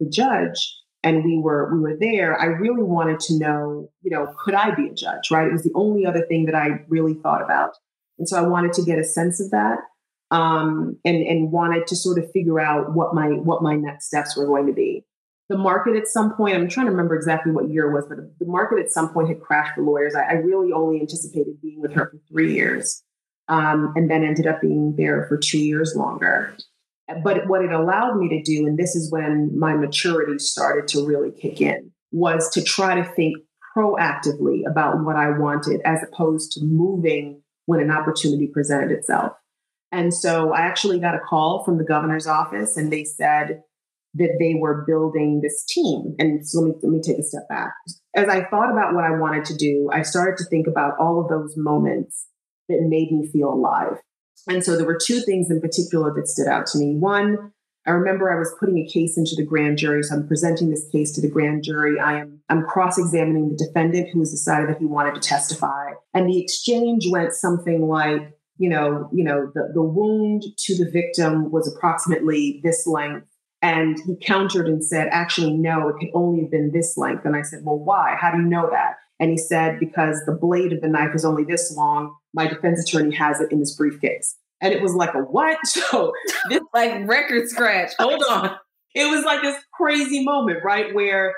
the judge and we were we were there, I really wanted to know, you know, could I be a judge? Right? It was the only other thing that I really thought about, and so I wanted to get a sense of that, um, and and wanted to sort of figure out what my what my next steps were going to be the market at some point, I'm trying to remember exactly what year it was, but the market at some point had crashed for lawyers. I, I really only anticipated being with her for three years um, and then ended up being there for two years longer. But what it allowed me to do, and this is when my maturity started to really kick in, was to try to think proactively about what I wanted as opposed to moving when an opportunity presented itself. And so I actually got a call from the governor's office and they said, that they were building this team. And so let me, let me take a step back. As I thought about what I wanted to do, I started to think about all of those moments that made me feel alive. And so there were two things in particular that stood out to me. One, I remember I was putting a case into the grand jury. So I'm presenting this case to the grand jury. I am I'm cross-examining the defendant who has decided that he wanted to testify. And the exchange went something like, you know, you know, the, the wound to the victim was approximately this length and he countered and said, actually, no, it could only have been this length. And I said, well, why? How do you know that? And he said, because the blade of the knife is only this long. My defense attorney has it in his briefcase. And it was like a what? So this like record scratch. Hold on. It was like this crazy moment, right? Where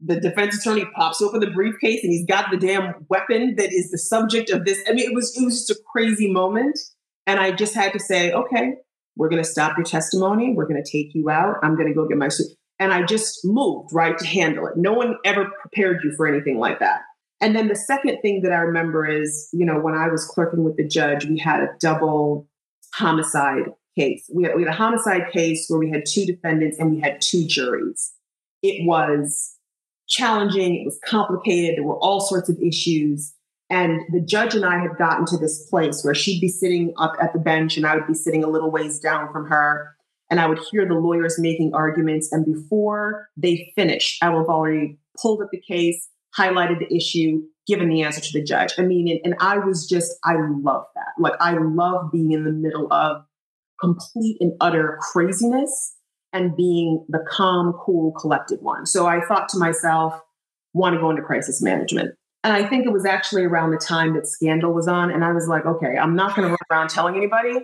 the defense attorney pops open the briefcase and he's got the damn weapon that is the subject of this. I mean, it was it was just a crazy moment. And I just had to say, okay, we're going to stop your testimony. We're going to take you out. I'm going to go get my suit. And I just moved, right, to handle it. No one ever prepared you for anything like that. And then the second thing that I remember is, you know, when I was clerking with the judge, we had a double homicide case. We had, we had a homicide case where we had two defendants and we had two juries. It was challenging, it was complicated, there were all sorts of issues. And the judge and I had gotten to this place where she'd be sitting up at the bench and I would be sitting a little ways down from her. And I would hear the lawyers making arguments. And before they finished, I would have already pulled up the case, highlighted the issue, given the answer to the judge. I mean, and, and I was just, I love that. Like, I love being in the middle of complete and utter craziness and being the calm, cool, collected one. So I thought to myself, want to go into crisis management. And I think it was actually around the time that Scandal was on. And I was like, okay, I'm not going to run around telling anybody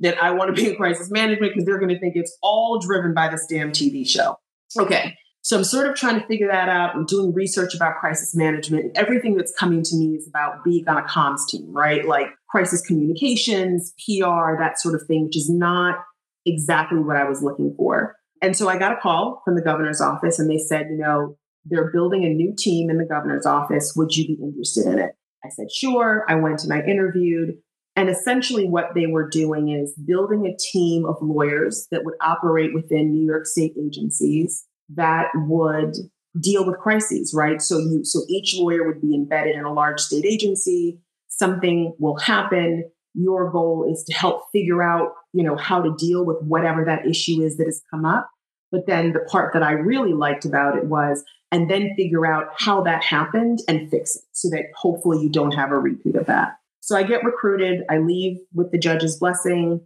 that I want to be in crisis management because they're going to think it's all driven by this damn TV show. Okay. So I'm sort of trying to figure that out. I'm doing research about crisis management. Everything that's coming to me is about being on a comms team, right? Like crisis communications, PR, that sort of thing, which is not exactly what I was looking for. And so I got a call from the governor's office and they said, you know, they're building a new team in the governor's office. Would you be interested in it? I said, sure. I went and I interviewed. And essentially, what they were doing is building a team of lawyers that would operate within New York State agencies that would deal with crises, right? So you so each lawyer would be embedded in a large state agency. Something will happen. Your goal is to help figure out, you know, how to deal with whatever that issue is that has come up. But then the part that I really liked about it was, and then figure out how that happened and fix it so that hopefully you don't have a repeat of that. So I get recruited. I leave with the judge's blessing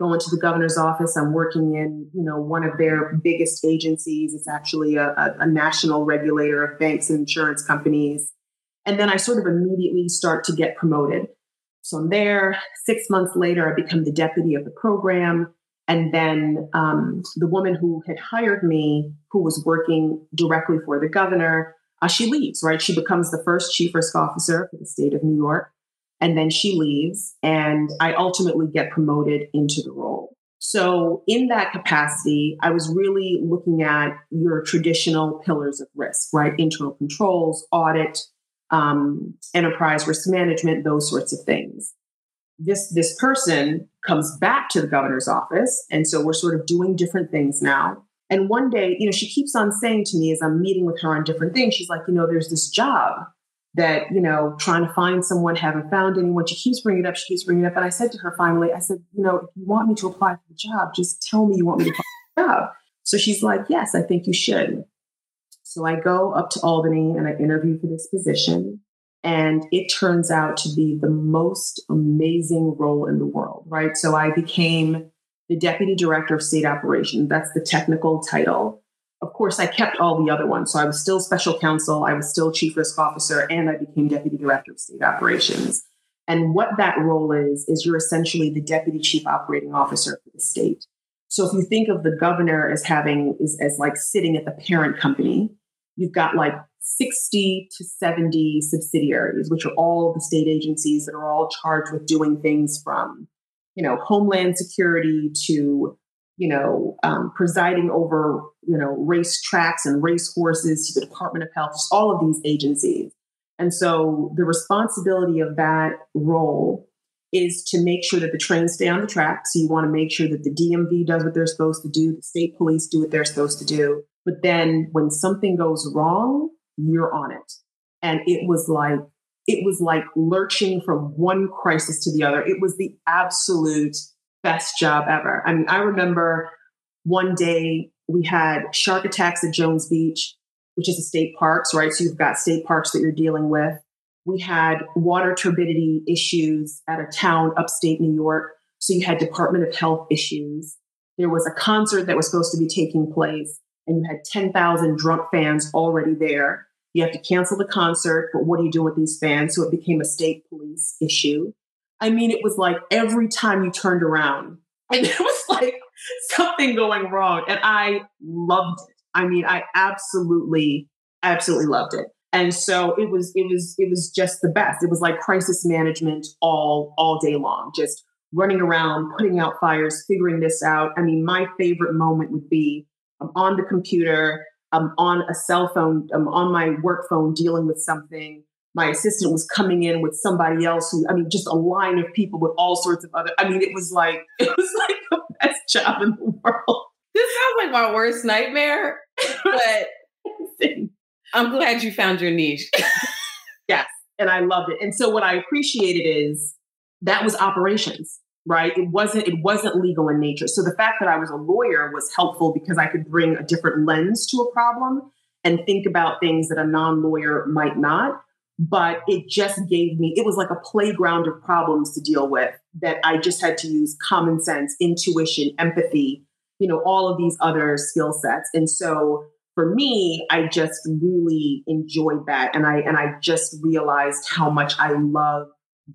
go into the governor's office. I'm working in, you know, one of their biggest agencies. It's actually a, a, a national regulator of banks and insurance companies. And then I sort of immediately start to get promoted. So I'm there. Six months later, I become the deputy of the program. And then um, the woman who had hired me, who was working directly for the governor, uh, she leaves, right? She becomes the first chief risk officer for the state of New York and then she leaves and i ultimately get promoted into the role. So in that capacity i was really looking at your traditional pillars of risk right? Internal controls audit um, enterprise risk management those sorts of things. This this person comes back to the governor's office and so we're sort of doing different things now. And one day you know she keeps on saying to me as i'm meeting with her on different things she's like you know there's this job that, you know, trying to find someone, haven't found anyone. She keeps bringing it up. She keeps bringing it up. And I said to her finally, I said, you know, if you want me to apply for the job, just tell me you want me to apply for the job. So she's like, yes, I think you should. So I go up to Albany and I interview for this position. And it turns out to be the most amazing role in the world, right? So I became the deputy director of state operations. That's the technical title of course, I kept all the other ones. So I was still special counsel, I was still chief risk officer, and I became deputy director of state operations. And what that role is, is you're essentially the deputy chief operating officer for the state. So if you think of the governor as having, is as like sitting at the parent company, you've got like 60 to 70 subsidiaries, which are all the state agencies that are all charged with doing things from, you know, homeland security to you know, um, presiding over, you know, race tracks and race horses to the Department of Health, all of these agencies. And so the responsibility of that role is to make sure that the trains stay on the track. So you want to make sure that the DMV does what they're supposed to do, the state police do what they're supposed to do. But then when something goes wrong, you're on it. And it was like, it was like lurching from one crisis to the other. It was the absolute best job ever. I mean, I remember one day we had shark attacks at Jones Beach, which is a state parks, right? So you've got state parks that you're dealing with. We had water turbidity issues at a town upstate New York. So you had Department of Health issues. There was a concert that was supposed to be taking place, and you had 10,000 drunk fans already there. You have to cancel the concert, but what do you do with these fans? So it became a state police issue. I mean, it was like every time you turned around, and it was like something going wrong. And I loved it. I mean, I absolutely, absolutely loved it. And so it was, it was, it was just the best. It was like crisis management all, all day long, just running around, putting out fires, figuring this out. I mean, my favorite moment would be I'm on the computer, I'm on a cell phone, I'm on my work phone dealing with something my assistant was coming in with somebody else who, I mean, just a line of people with all sorts of other, I mean, it was like, it was like the best job in the world. This sounds like my worst nightmare, but I'm glad you found your niche. yes, and I loved it. And so what I appreciated is that was operations, right? It wasn't it wasn't legal in nature. So the fact that I was a lawyer was helpful because I could bring a different lens to a problem and think about things that a non-lawyer might not but it just gave me it was like a playground of problems to deal with that i just had to use common sense intuition empathy you know all of these other skill sets and so for me i just really enjoyed that and i and i just realized how much i love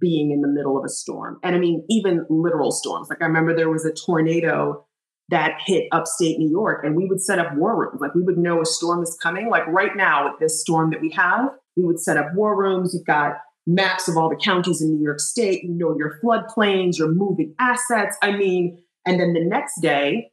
being in the middle of a storm and i mean even literal storms like i remember there was a tornado that hit upstate New York. And we would set up war rooms. Like we would know a storm is coming. Like right now, with this storm that we have, we would set up war rooms. You've got maps of all the counties in New York State. You know your floodplains, your moving assets. I mean, and then the next day,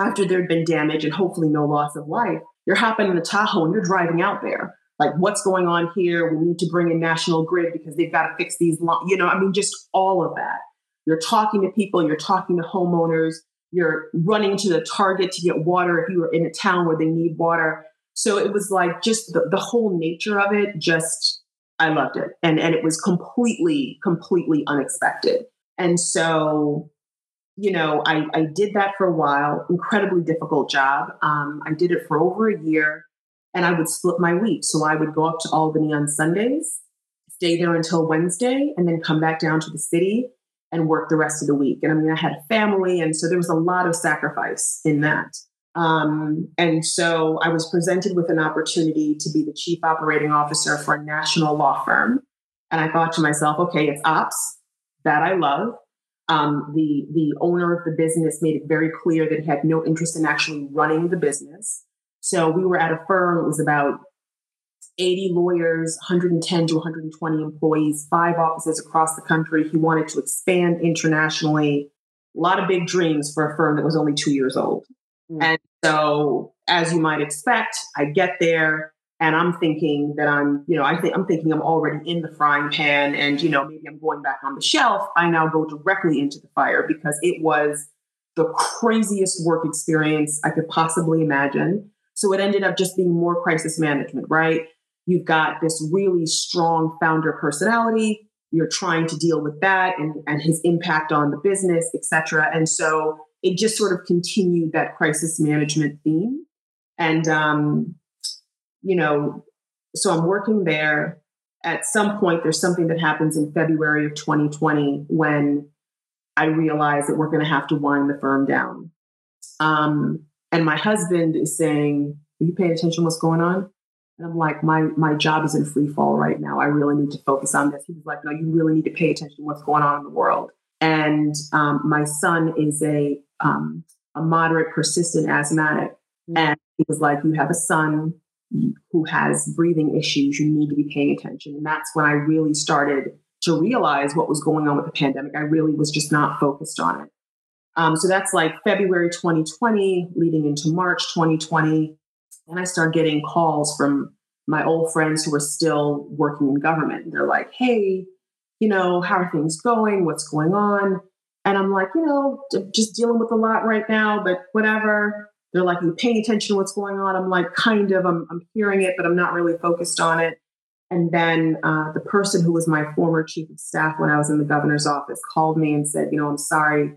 after there'd been damage and hopefully no loss of life, you're hopping in the Tahoe and you're driving out there. Like, what's going on here? We need to bring in National Grid because they've got to fix these. You know, I mean, just all of that. You're talking to people, you're talking to homeowners, you're running to the target to get water if you were in a town where they need water. So it was like just the, the whole nature of it, just I loved it. And and it was completely, completely unexpected. And so, you know, I, I did that for a while, incredibly difficult job. Um, I did it for over a year and I would split my week. So I would go up to Albany on Sundays, stay there until Wednesday, and then come back down to the city and work the rest of the week. And I mean, I had a family, and so there was a lot of sacrifice in that. Um, and so I was presented with an opportunity to be the chief operating officer for a national law firm. And I thought to myself, okay, it's ops that I love. Um, the the owner of the business made it very clear that he had no interest in actually running the business. So we were at a firm. It was about 80 lawyers, 110 to 120 employees, five offices across the country. He wanted to expand internationally. A lot of big dreams for a firm that was only two years old. Mm. And so, as you might expect, I get there and I'm thinking that I'm, you know, I think I'm thinking I'm already in the frying pan and, you know, maybe I'm going back on the shelf. I now go directly into the fire because it was the craziest work experience I could possibly imagine. So it ended up just being more crisis management, right? You've got this really strong founder personality. You're trying to deal with that and, and his impact on the business, et cetera. And so it just sort of continued that crisis management theme. And, um, you know, so I'm working there. At some point, there's something that happens in February of 2020 when I realize that we're going to have to wind the firm down. Um, and my husband is saying, Are you paying attention what's going on? And I'm like, my my job is in free fall right now. I really need to focus on this. He was like, no, you really need to pay attention to what's going on in the world. And um, my son is a um, a moderate, persistent asthmatic, and he was like, you have a son who has breathing issues. You need to be paying attention. And that's when I really started to realize what was going on with the pandemic. I really was just not focused on it. Um, so that's like February 2020, leading into March 2020. And I started getting calls from my old friends who were still working in government. They're like, hey, you know, how are things going? What's going on? And I'm like, you know, just dealing with a lot right now, but whatever. They're like, you paying attention to what's going on? I'm like, kind of. I'm, I'm hearing it, but I'm not really focused on it. And then uh, the person who was my former chief of staff when I was in the governor's office called me and said, you know, I'm sorry.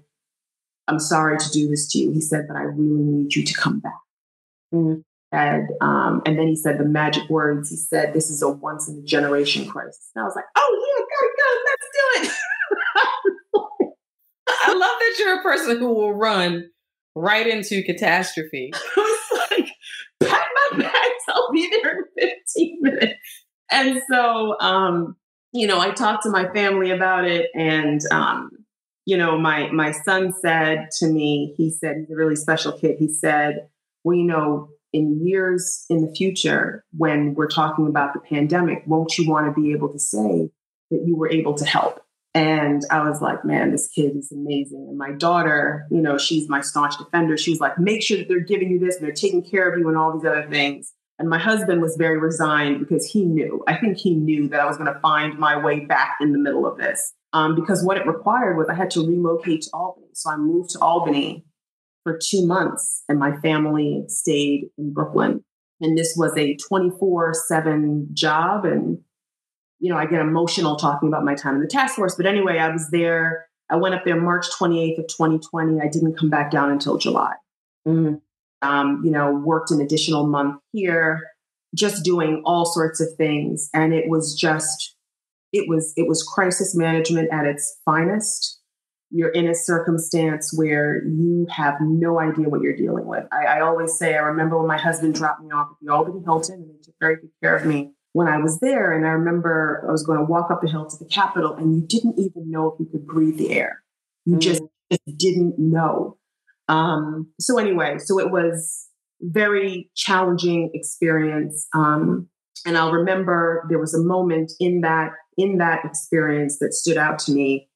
I'm sorry to do this to you. He said, but I really need you to come back. Mm-hmm said, um, and then he said the magic words. He said, "This is a once in a generation crisis." And I was like, "Oh yeah, gotta go, let's do it." love that you're a person who will run right into catastrophe. I was like, "Pack my bags. I'll be there in 15 minutes." And so, um, you know, I talked to my family about it, and um, you know, my my son said to me, he said he's a really special kid. He said, "Well, you know." in years in the future, when we're talking about the pandemic, won't you want to be able to say that you were able to help? And I was like, man, this kid is amazing. And my daughter, you know, she's my staunch defender. She was like, make sure that they're giving you this and they're taking care of you and all these other things. And my husband was very resigned because he knew, I think he knew that I was going to find my way back in the middle of this. Um, because what it required was I had to relocate to Albany. So I moved to Albany for two months and my family stayed in Brooklyn. And this was a 24 7 job. And, you know, I get emotional talking about my time in the task force. But anyway, I was there. I went up there March 28th of 2020. I didn't come back down until July. Mm. Um, you know, worked an additional month here, just doing all sorts of things. And it was just, it was, it was crisis management at its finest you're in a circumstance where you have no idea what you're dealing with. I, I, always say, I remember when my husband dropped me off at the Albany Hilton and they took very good care of me when I was there. And I remember I was going to walk up the hill to the Capitol and you didn't even know if you could breathe the air. You mm. just, just, didn't know. Um, so anyway, so it was very challenging experience. Um, and I'll remember there was a moment in that in that experience that stood out to me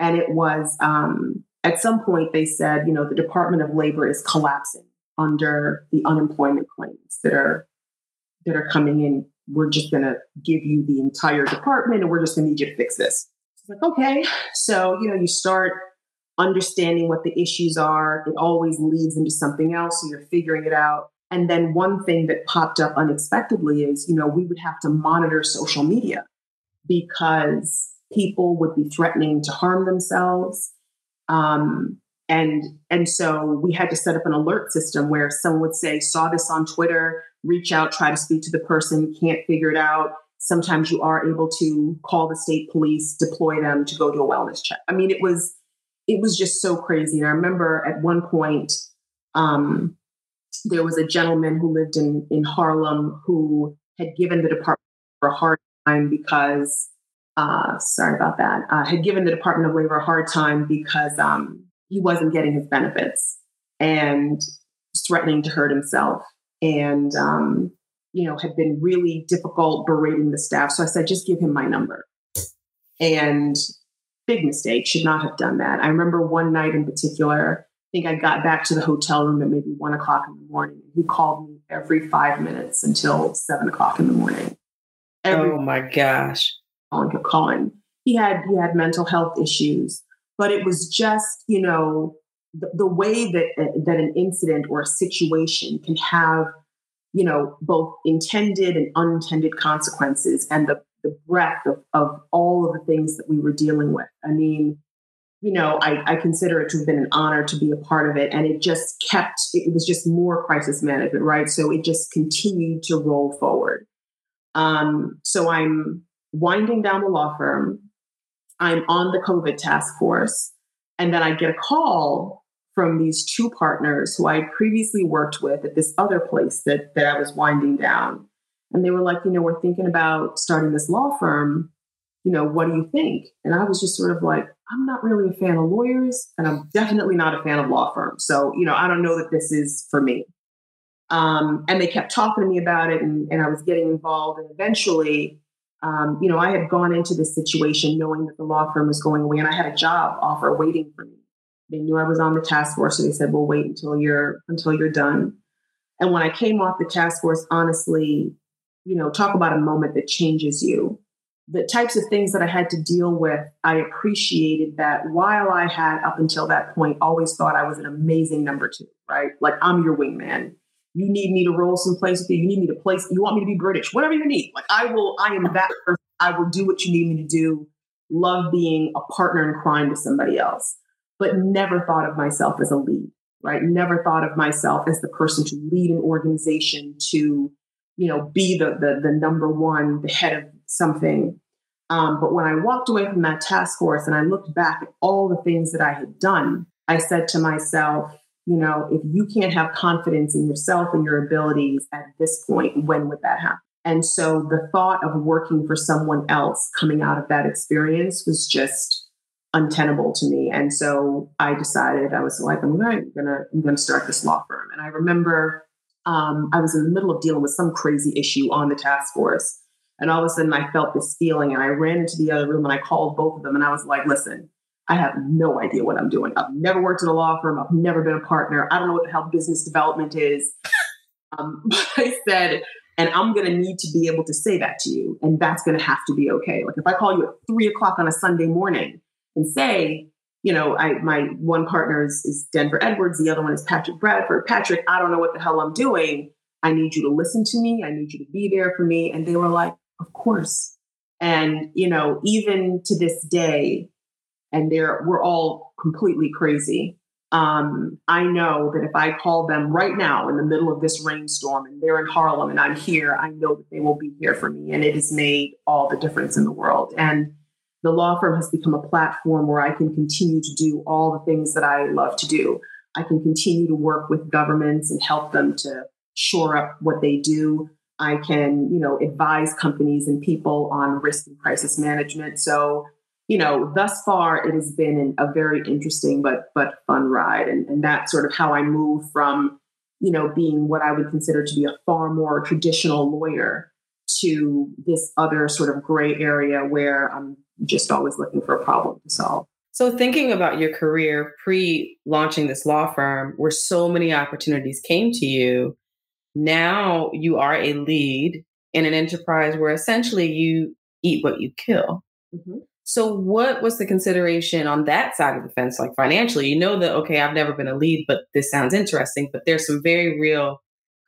and it was um, at some point they said, you know, the Department of Labor is collapsing under the unemployment claims that are that are coming in. We're just going to give you the entire department, and we're just going to need you to fix this. Like okay, so you know, you start understanding what the issues are. It always leads into something else, so you're figuring it out. And then one thing that popped up unexpectedly is, you know, we would have to monitor social media because people would be threatening to harm themselves. Um, and and so we had to set up an alert system where someone would say, saw this on Twitter, reach out, try to speak to the person, can't figure it out. Sometimes you are able to call the state police, deploy them to go do a wellness check. I mean, it was it was just so crazy. And I remember at one point, um, there was a gentleman who lived in in Harlem who had given the department for a hard time because uh, sorry about that, uh, had given the Department of Labor a hard time because um, he wasn't getting his benefits and threatening to hurt himself and, um, you know, had been really difficult berating the staff. So I said, just give him my number. And big mistake, should not have done that. I remember one night in particular, I think I got back to the hotel room at maybe one o'clock in the morning. He called me every five minutes until seven o'clock in the morning. Every, oh my gosh on Hakan. He had he had mental health issues, but it was just you know the, the way that that an incident or a situation can have you know both intended and unintended consequences, and the the breadth of, of all of the things that we were dealing with. I mean, you know, I, I, consider it to have been an honor to be a part of it. And it just kept, it was just more crisis management, right? So it just continued to roll forward. Um, so I'm winding down the law firm. I'm on the COVID task force. And then I get a call from these two partners who I had previously worked with at this other place that, that I was winding down. And they were like, you know, we're thinking about starting this law firm. You know, what do you think? And I was just sort of like, I'm not really a fan of lawyers, and I'm definitely not a fan of law firms. So, you know, I don't know that this is for me. Um, and they kept talking to me about it, and, and I was getting involved. And eventually, um, you know, I had gone into this situation knowing that the law firm was going away, and I had a job offer waiting for me. They knew I was on the task force, so they said, "We'll wait until you're until you're done." And when I came off the task force, honestly, you know, talk about a moment that changes you. The types of things that I had to deal with, I appreciated that while I had up until that point always thought I was an amazing number two, right? Like I'm your wingman you need me to roll some someplace with you. You need me to place. You want me to be British. Whatever you need. Like I will. I am that person. I will do what you need me to do. Love being a partner in crime to somebody else, but never thought of myself as a lead. Right. Never thought of myself as the person to lead an organization to, you know, be the the, the number one, the head of something. Um, but when I walked away from that task force and I looked back at all the things that I had done, I said to myself, you know, if you can't have confidence in yourself and your abilities at this point, when would that happen? And so the thought of working for someone else coming out of that experience was just untenable to me. And so I decided I was like, I'm gonna, gonna I'm gonna start this law firm. And I remember um, I was in the middle of dealing with some crazy issue on the task force. And all of a sudden I felt this feeling and I ran into the other room and I called both of them and I was like, listen, I have no idea what I'm doing. I've never worked in a law firm. I've never been a partner. I don't know what the hell business development is. Um, but I said, And I'm going to need to be able to say that to you. And that's going to have to be okay. Like if I call you at three o'clock on a Sunday morning and say, you know, I my one partner is, is Denver Edwards, the other one is Patrick Bradford. Patrick, I don't know what the hell I'm doing. I need you to listen to me. I need you to be there for me. And they were like, of course. And, you know, even to this day, and they're we're all completely crazy. Um, I know that if I call them right now in the middle of this rainstorm and they're in Harlem and I'm here, I know that they will be here for me. And it has made all the difference in the world. And the law firm has become a platform where I can continue to do all the things that I love to do. I can continue to work with governments and help them to shore up what they do. I can, you know, advise companies and people on risk and crisis management. So you know, thus far it has been a very interesting but but fun ride, and, and that's sort of how I move from, you know, being what I would consider to be a far more traditional lawyer to this other sort of gray area where I'm just always looking for a problem to solve. So, thinking about your career pre launching this law firm, where so many opportunities came to you, now you are a lead in an enterprise where essentially you eat what you kill. Mm-hmm. So, what was the consideration on that side of the fence, like financially? You know that, okay, I've never been a lead, but this sounds interesting, but there's some very real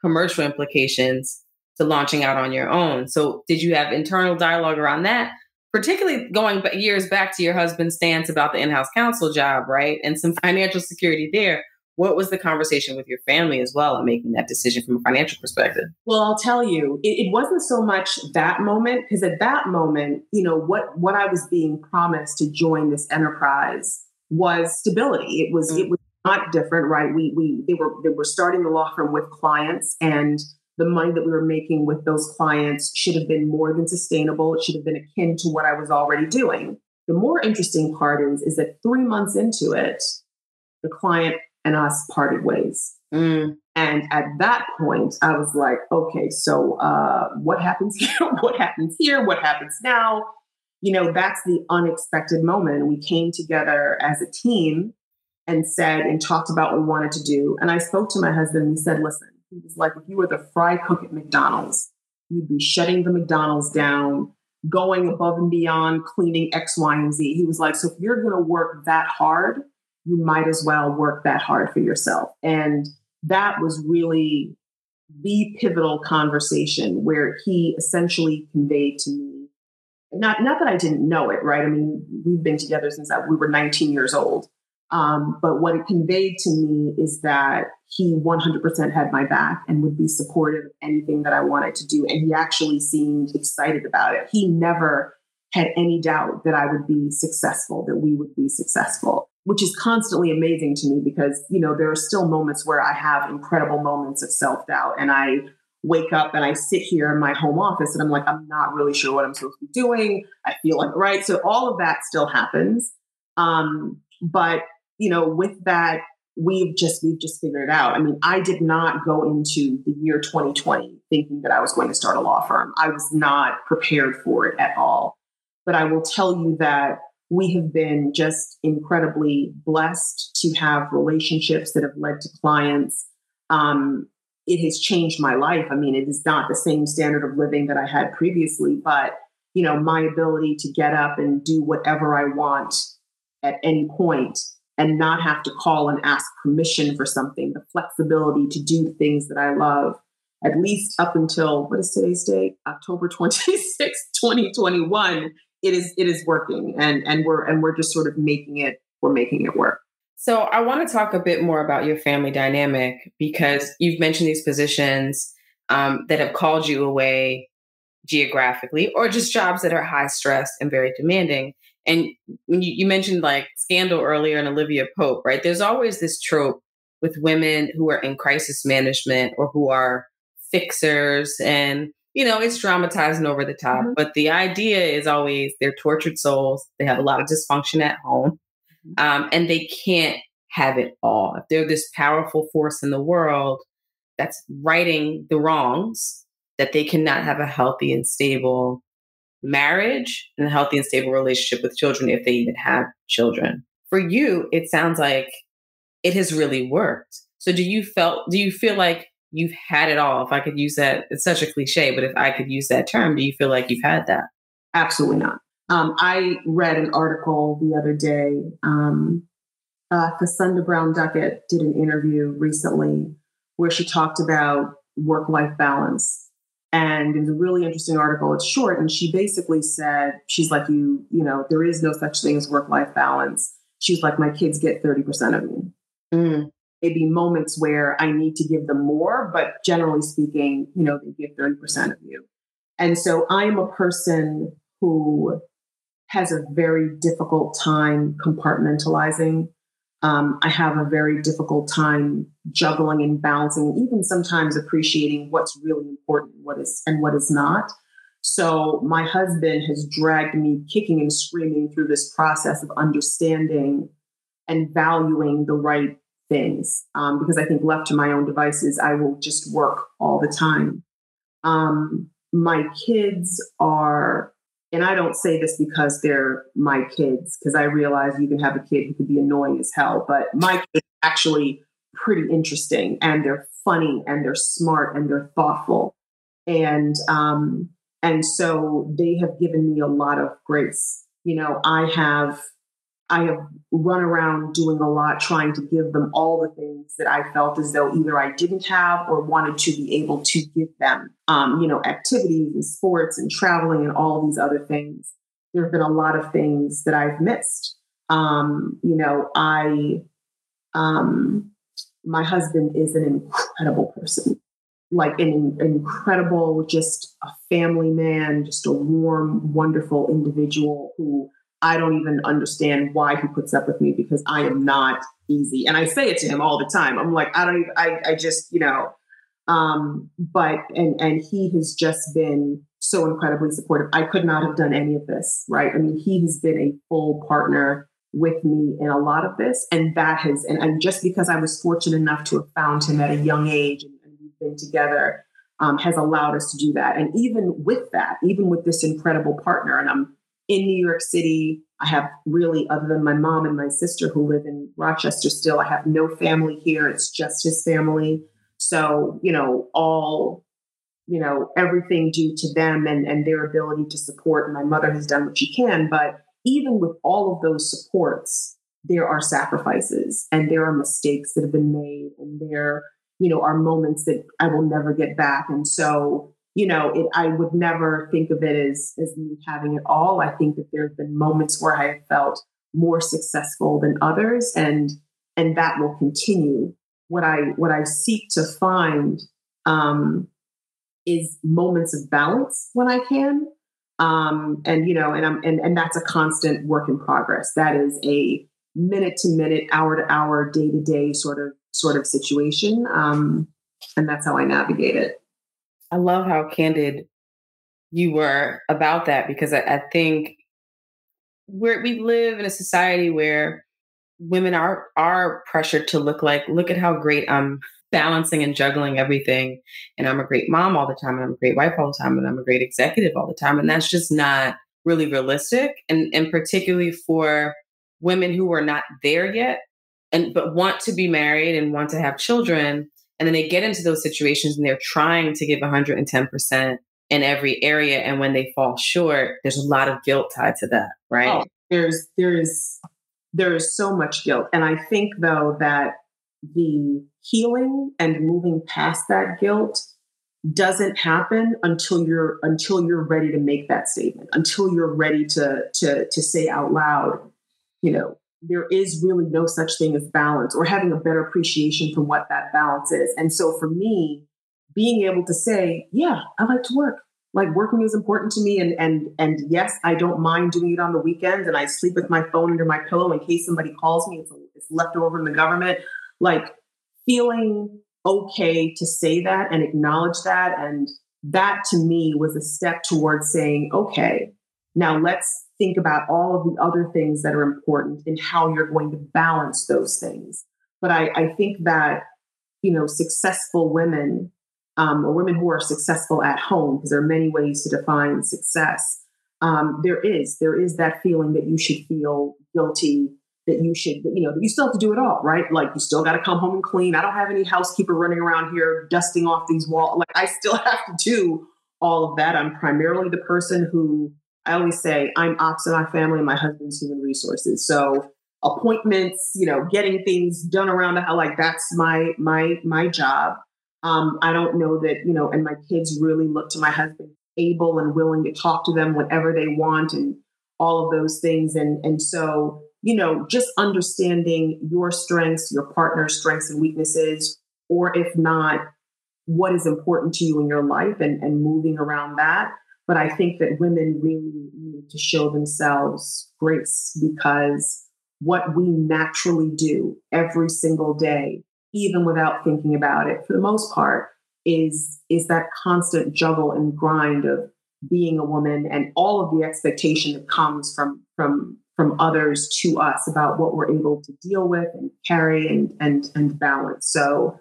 commercial implications to launching out on your own. So, did you have internal dialogue around that? Particularly going years back to your husband's stance about the in house counsel job, right? And some financial security there what was the conversation with your family as well in making that decision from a financial perspective? Well, I'll tell you, it, it wasn't so much that moment because at that moment, you know, what what I was being promised to join this enterprise was stability. It was mm-hmm. it was not different, right? We we they were they were starting the law firm with clients and the money that we were making with those clients should have been more than sustainable. It should have been akin to what I was already doing. The more interesting part is, is that three months into it, the client and us parted ways. Mm. And at that point, I was like, okay, so uh, what happens here? what happens here? What happens now? You know, that's the unexpected moment. We came together as a team and said and talked about what we wanted to do. And I spoke to my husband and he said, listen, he was like, if you were the fry cook at McDonald's, you'd be shutting the McDonald's down, going above and beyond, cleaning X, Y, and Z. He was like, so if you're going to work that hard, you might as well work that hard for yourself. And that was really the pivotal conversation where he essentially conveyed to me not not that I didn't know it, right? I mean, we've been together since we were 19 years old. Um, but what it conveyed to me is that he 100% had my back and would be supportive of anything that I wanted to do. And he actually seemed excited about it. He never had any doubt that I would be successful, that we would be successful which is constantly amazing to me because, you know, there are still moments where I have incredible moments of self doubt and I wake up and I sit here in my home office and I'm like, I'm not really sure what I'm supposed to be doing. I feel like, right. So all of that still happens. Um, but, you know, with that, we've just we've just figured it out. I mean, I did not go into the year 2020 thinking that I was going to start a law firm. I was not prepared for it at all. But I will tell you that we have been just incredibly blessed to have relationships that have led to clients. Um, it has changed my life. I mean, it is not the same standard of living that I had previously, but you know, my ability to get up and do whatever I want at any point and not have to call and ask permission for something, the flexibility to do things that I love, at least up until what is today's date? October 26, 2021 it is it is working and and we're and we're just sort of making it we're making it work so i want to talk a bit more about your family dynamic because you've mentioned these positions um, that have called you away geographically or just jobs that are high stress and very demanding and when you, you mentioned like scandal earlier and olivia pope right there's always this trope with women who are in crisis management or who are fixers and you know, it's dramatized and over the top, mm-hmm. but the idea is always they're tortured souls. They have a lot of dysfunction at home, mm-hmm. um, and they can't have it all. If they're this powerful force in the world that's righting the wrongs, that they cannot have a healthy and stable marriage and a healthy and stable relationship with children if they even have children. For you, it sounds like it has really worked. So do you felt do you feel like you've had it all. If I could use that, it's such a cliche, but if I could use that term, do you feel like you've had that? Absolutely not. Um, I read an article the other day. Um, uh, Cassandra Brown Duckett did an interview recently where she talked about work life balance. And it was a really interesting article. It's short. And she basically said, she's like, you, you know, there is no such thing as work life balance. She's like, my kids get 30% of me. Mm. Maybe moments where I need to give them more, but generally speaking, you know, they get 30% of you. And so I'm a person who has a very difficult time compartmentalizing um, I have a very difficult time juggling and balancing, even sometimes appreciating what's really important, what is and what is not. So my husband has dragged me kicking and screaming through this process of understanding and valuing the right things. Um, because I think left to my own devices, I will just work all the time. Um, my kids are and I don't say this because they're my kids, because I realize you can have a kid who could be annoying as hell, but my kids are actually pretty interesting and they're funny and they're smart and they're thoughtful. And um, and so they have given me a lot of grace. You know, I have I have run around doing a lot trying to give them all the things that I felt as though either I didn't have or wanted to be able to give them. Um, you know, activities and sports and traveling and all these other things. There have been a lot of things that I've missed. Um, you know, I, um, my husband is an incredible person, like an, an incredible, just a family man, just a warm, wonderful individual who I don't even understand why he puts up with me because I am not easy. And I say it to him all the time. I'm like, I don't even, I, I just, you know, um, but, and, and he has just been so incredibly supportive. I could not have done any of this, right? I mean, he has been a full partner with me in a lot of this. And that has, and, and just because I was fortunate enough to have found him at a young age and, and we've been together, um, has allowed us to do that. And even with that, even with this incredible partner, and I'm in New York City. I have really, other than my mom and my sister who live in Rochester still, I have no family here. It's just his family. So, you know, all, you know, everything due to them and, and their ability to support. And my mother has done what she can. But even with all of those supports, there are sacrifices and there are mistakes that have been made and there, you know, are moments that I will never get back. And so, you know, it, I would never think of it as, as me having it all. I think that there have been moments where I have felt more successful than others and and that will continue. What I what I seek to find um, is moments of balance when I can. Um, and you know, and I'm and, and that's a constant work in progress. That is a minute to minute, hour to hour, day to day sort of sort of situation. Um, and that's how I navigate it. I love how candid you were about that because I, I think we we live in a society where women are are pressured to look like look at how great I'm balancing and juggling everything and I'm a great mom all the time and I'm a great wife all the time and I'm a great executive all the time and that's just not really realistic and and particularly for women who are not there yet and but want to be married and want to have children and then they get into those situations and they're trying to give 110% in every area. And when they fall short, there's a lot of guilt tied to that, right? Oh, there's, there's, there is so much guilt. And I think though that the healing and moving past that guilt doesn't happen until you're until you're ready to make that statement until you're ready to to to say out loud you know there is really no such thing as balance or having a better appreciation for what that balance is. And so for me, being able to say, yeah, I like to work. Like working is important to me. And and and yes, I don't mind doing it on the weekends. And I sleep with my phone under my pillow in case somebody calls me. It's, it's left over in the government. Like feeling okay to say that and acknowledge that. And that to me was a step towards saying, okay, now let's think about all of the other things that are important and how you're going to balance those things. But I, I think that, you know, successful women um, or women who are successful at home, because there are many ways to define success, um, there is there is that feeling that you should feel guilty that you should, you know, you still have to do it all, right? Like you still got to come home and clean. I don't have any housekeeper running around here dusting off these walls. Like I still have to do all of that. I'm primarily the person who I always say I'm ops in my family my husband's human resources. So appointments, you know, getting things done around the house, like that's my my my job. Um, I don't know that, you know, and my kids really look to my husband able and willing to talk to them whenever they want and all of those things. And and so, you know, just understanding your strengths, your partner's strengths and weaknesses, or if not, what is important to you in your life and, and moving around that. But I think that women really need to show themselves grace because what we naturally do every single day, even without thinking about it, for the most part, is, is that constant juggle and grind of being a woman and all of the expectation that comes from from from others to us about what we're able to deal with and carry and and and balance. So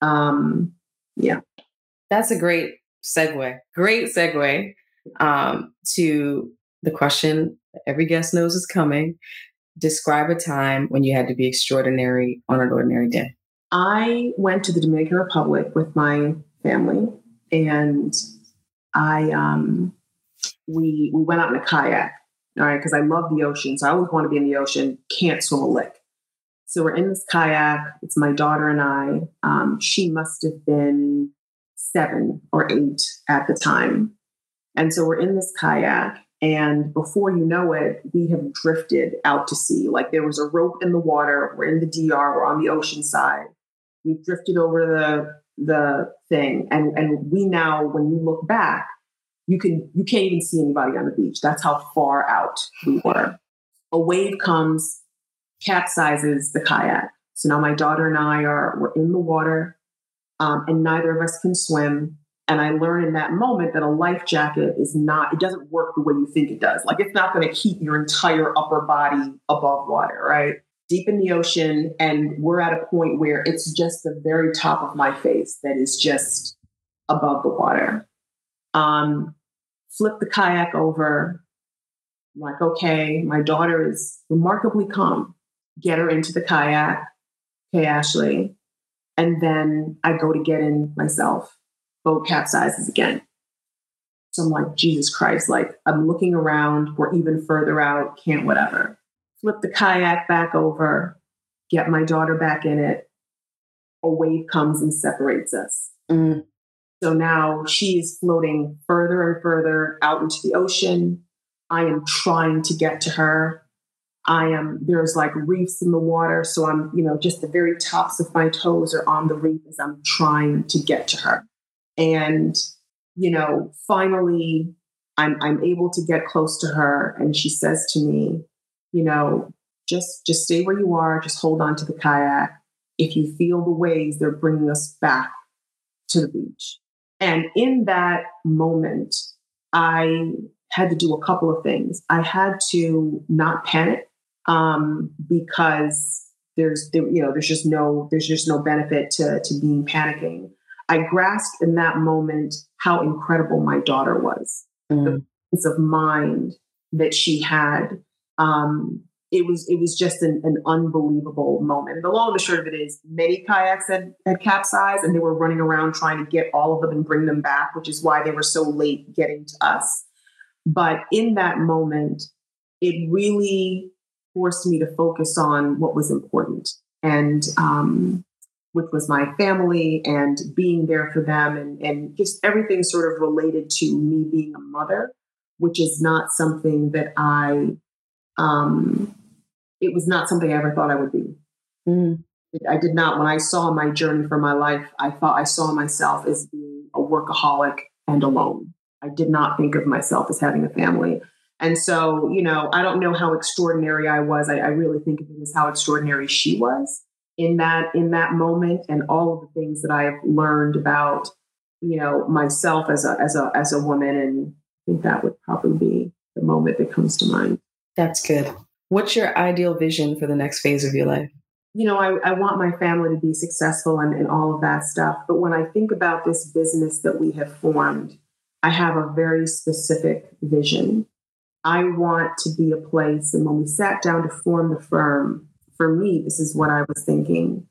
um yeah. That's a great segue. Great segue um, to the question every guest knows is coming. Describe a time when you had to be extraordinary on an ordinary day. I went to the Dominican Republic with my family, and I um, we we went out in a kayak. All right, because I love the ocean, so I always want to be in the ocean. Can't swim a lick. So we're in this kayak. It's my daughter and I. Um, she must have been seven or eight at the time, and so we're in this kayak, and before you know it, we have drifted out to sea. Like there was a rope in the water. We're in the DR. We're on the ocean side. We've drifted over the the thing, and and we now, when you look back, you can you can't even see anybody on the beach. That's how far out we were. A wave comes, capsizes the kayak. So now my daughter and I are we're in the water, um, and neither of us can swim. And I learned in that moment that a life jacket is not, it doesn't work the way you think it does. Like it's not going to keep your entire upper body above water, right? Deep in the ocean. And we're at a point where it's just the very top of my face that is just above the water. Um, flip the kayak over. I'm like, okay, my daughter is remarkably calm. Get her into the kayak. Okay, Ashley. And then I go to get in myself boat capsizes again. So I'm like, Jesus Christ, like I'm looking around, we're even further out, can't whatever. Flip the kayak back over, get my daughter back in it. A wave comes and separates us. Mm. So now she is floating further and further out into the ocean. I am trying to get to her. I am, there's like reefs in the water. So I'm, you know, just the very tops of my toes are on the reef as I'm trying to get to her. And, you know, finally, I'm, I'm able to get close to her. And she says to me, you know, just, just stay where you are, just hold on to the kayak. If you feel the waves, they're bringing us back to the beach. And in that moment, I had to do a couple of things. I had to not panic um, because there's you know there's just no there's just no benefit to to being panicking. I grasped in that moment how incredible my daughter was, mm. the peace of mind that she had. Um, it was it was just an, an, unbelievable moment. And the long and the short of it is, many kayaks had, had capsized, and they were running around trying to get all of them and bring them back, which is why they were so late getting to us. But in that moment, it really forced me to focus on what was important. And um, which was my family and being there for them and, and just everything sort of related to me being a mother, which is not something that I, um, it was not something I ever thought I would be. Mm. I did not, when I saw my journey for my life, I thought I saw myself as being a workaholic and alone. I did not think of myself as having a family. And so, you know, I don't know how extraordinary I was. I, I really think of it as how extraordinary she was in that in that moment and all of the things that I've learned about you know myself as a as a as a woman and I think that would probably be the moment that comes to mind. That's good. What's your ideal vision for the next phase of your life? You know, I, I want my family to be successful and, and all of that stuff. But when I think about this business that we have formed, I have a very specific vision. I want to be a place. And when we sat down to form the firm, for me, this is what I was thinking.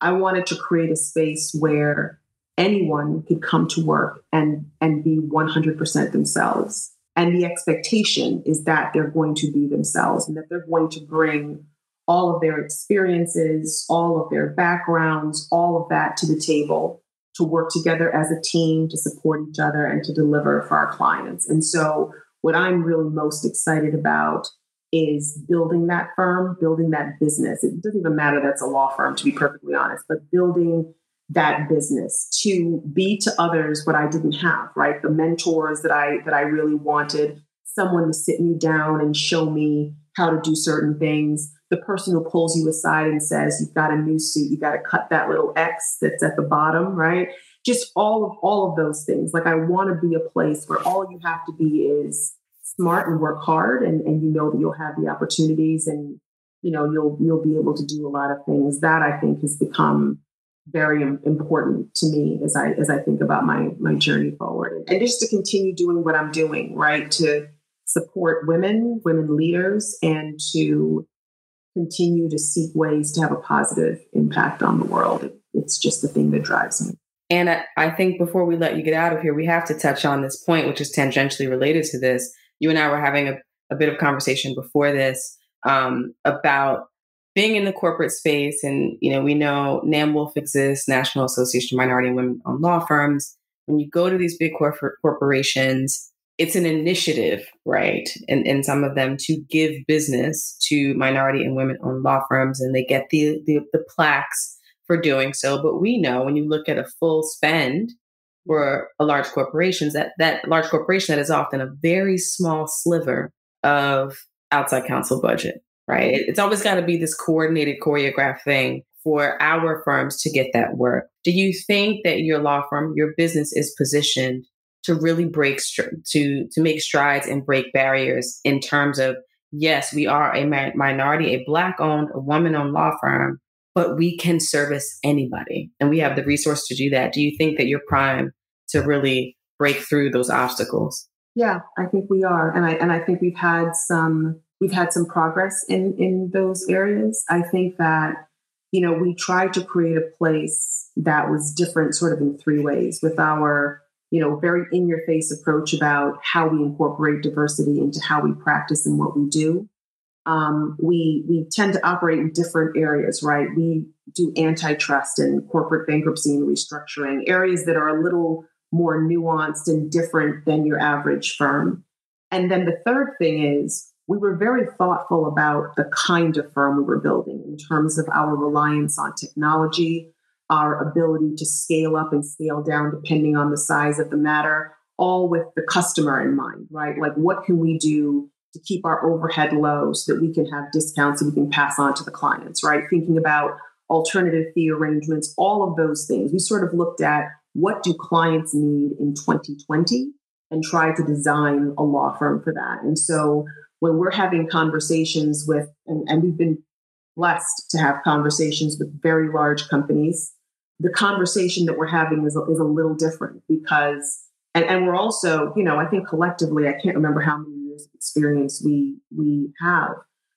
I wanted to create a space where anyone could come to work and, and be 100% themselves. And the expectation is that they're going to be themselves and that they're going to bring all of their experiences, all of their backgrounds, all of that to the table to work together as a team to support each other and to deliver for our clients. And so, what I'm really most excited about is building that firm, building that business. It doesn't even matter that's a law firm, to be perfectly honest, but building that business to be to others what I didn't have, right? The mentors that I that I really wanted, someone to sit me down and show me how to do certain things, the person who pulls you aside and says, You've got a new suit, you got to cut that little X that's at the bottom, right? Just all of all of those things. Like I want to be a place where all you have to be is smart and work hard and, and you know that you'll have the opportunities and you know you'll you'll be able to do a lot of things. That I think has become very important to me as I as I think about my my journey forward and just to continue doing what I'm doing, right? To support women, women leaders, and to continue to seek ways to have a positive impact on the world. It's just the thing that drives me. And I, think before we let you get out of here, we have to touch on this point, which is tangentially related to this. You and I were having a, a bit of conversation before this um, about being in the corporate space. And, you know, we know NAMWOLF exists, National Association of Minority Women Owned Law Firms. When you go to these big corporations, it's an initiative, right? And and some of them to give business to minority and women owned law firms, and they get the, the the plaques for doing so. But we know when you look at a full spend for a large corporations, that that large corporation that is often a very small sliver of outside counsel budget, right? It's always got to be this coordinated, choreographed thing for our firms to get that work. Do you think that your law firm, your business is positioned to really break to to make strides and break barriers in terms of yes, we are a minority, a black owned, a woman owned law firm, but we can service anybody, and we have the resource to do that. Do you think that you're prime to really break through those obstacles? Yeah, I think we are, and I and I think we've had some we've had some progress in in those areas. I think that you know we tried to create a place that was different, sort of in three ways, with our you know, very in your face approach about how we incorporate diversity into how we practice and what we do. Um, we we tend to operate in different areas, right? We do antitrust and corporate bankruptcy and restructuring, areas that are a little more nuanced and different than your average firm. And then the third thing is we were very thoughtful about the kind of firm we were building in terms of our reliance on technology, our ability to scale up and scale down depending on the size of the matter, all with the customer in mind, right? Like, what can we do to keep our overhead low so that we can have discounts and we can pass on to the clients, right? Thinking about alternative fee arrangements, all of those things. We sort of looked at what do clients need in 2020 and try to design a law firm for that. And so when we're having conversations with, and, and we've been blessed to have conversations with very large companies. The conversation that we're having is a, is a little different because, and, and we're also, you know, I think collectively, I can't remember how many years experience we we have,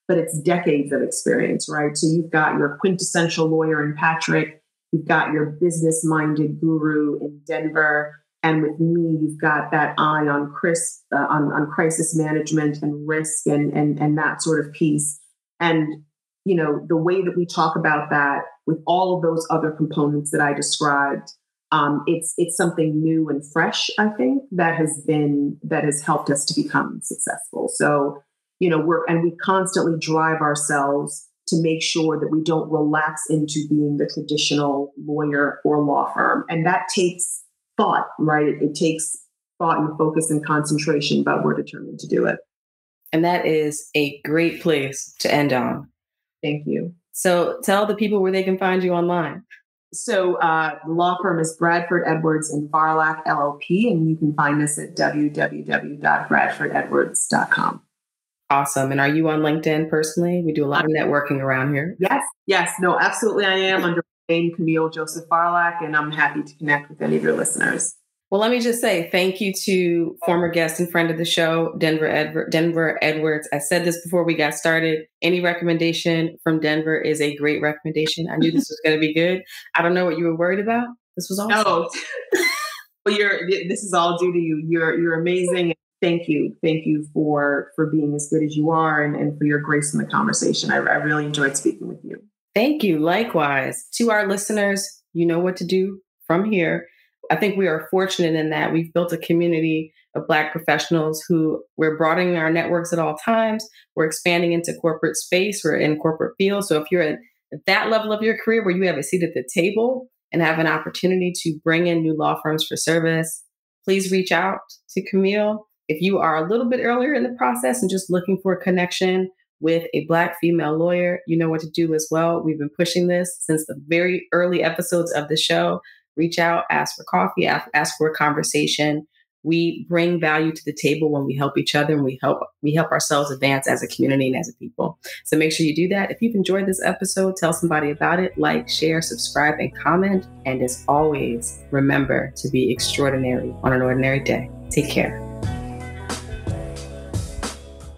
but it's decades of experience, right? So you've got your quintessential lawyer in Patrick, you've got your business minded guru in Denver, and with me, you've got that eye on Chris uh, on, on crisis management and risk and and and that sort of piece. And you know, the way that we talk about that with all of those other components that I described, um, it's it's something new and fresh. I think that has been that has helped us to become successful. So, you know, we're and we constantly drive ourselves to make sure that we don't relax into being the traditional lawyer or law firm, and that takes thought, right? It, it takes thought and focus and concentration, but we're determined to do it. And that is a great place to end on. Thank you. So tell the people where they can find you online. So uh, the law firm is Bradford Edwards and Varlack LLP, and you can find us at www.bradfordedwards.com. Awesome. And are you on LinkedIn personally? We do a lot of networking around here. Yes, yes, no, absolutely. I am under name Camille Joseph Varlack, and I'm happy to connect with any of your listeners. Well, let me just say thank you to former guest and friend of the show, Denver Edver- Denver Edwards. I said this before we got started. Any recommendation from Denver is a great recommendation. I knew this was going to be good. I don't know what you were worried about. This was awesome. No. well, you're. This is all due to you. You're. You're amazing. Thank you. Thank you for for being as good as you are and, and for your grace in the conversation. I, I really enjoyed speaking with you. Thank you. Likewise. To our listeners, you know what to do from here I think we are fortunate in that we've built a community of Black professionals who we're broadening our networks at all times. We're expanding into corporate space, we're in corporate fields. So if you're at that level of your career where you have a seat at the table and have an opportunity to bring in new law firms for service, please reach out to Camille. If you are a little bit earlier in the process and just looking for a connection with a Black female lawyer, you know what to do as well. We've been pushing this since the very early episodes of the show reach out, ask for coffee, ask for a conversation. We bring value to the table when we help each other and we help we help ourselves advance as a community and as a people. So make sure you do that. If you've enjoyed this episode, tell somebody about it, like, share, subscribe, and comment. And as always, remember to be extraordinary on an ordinary day. Take care.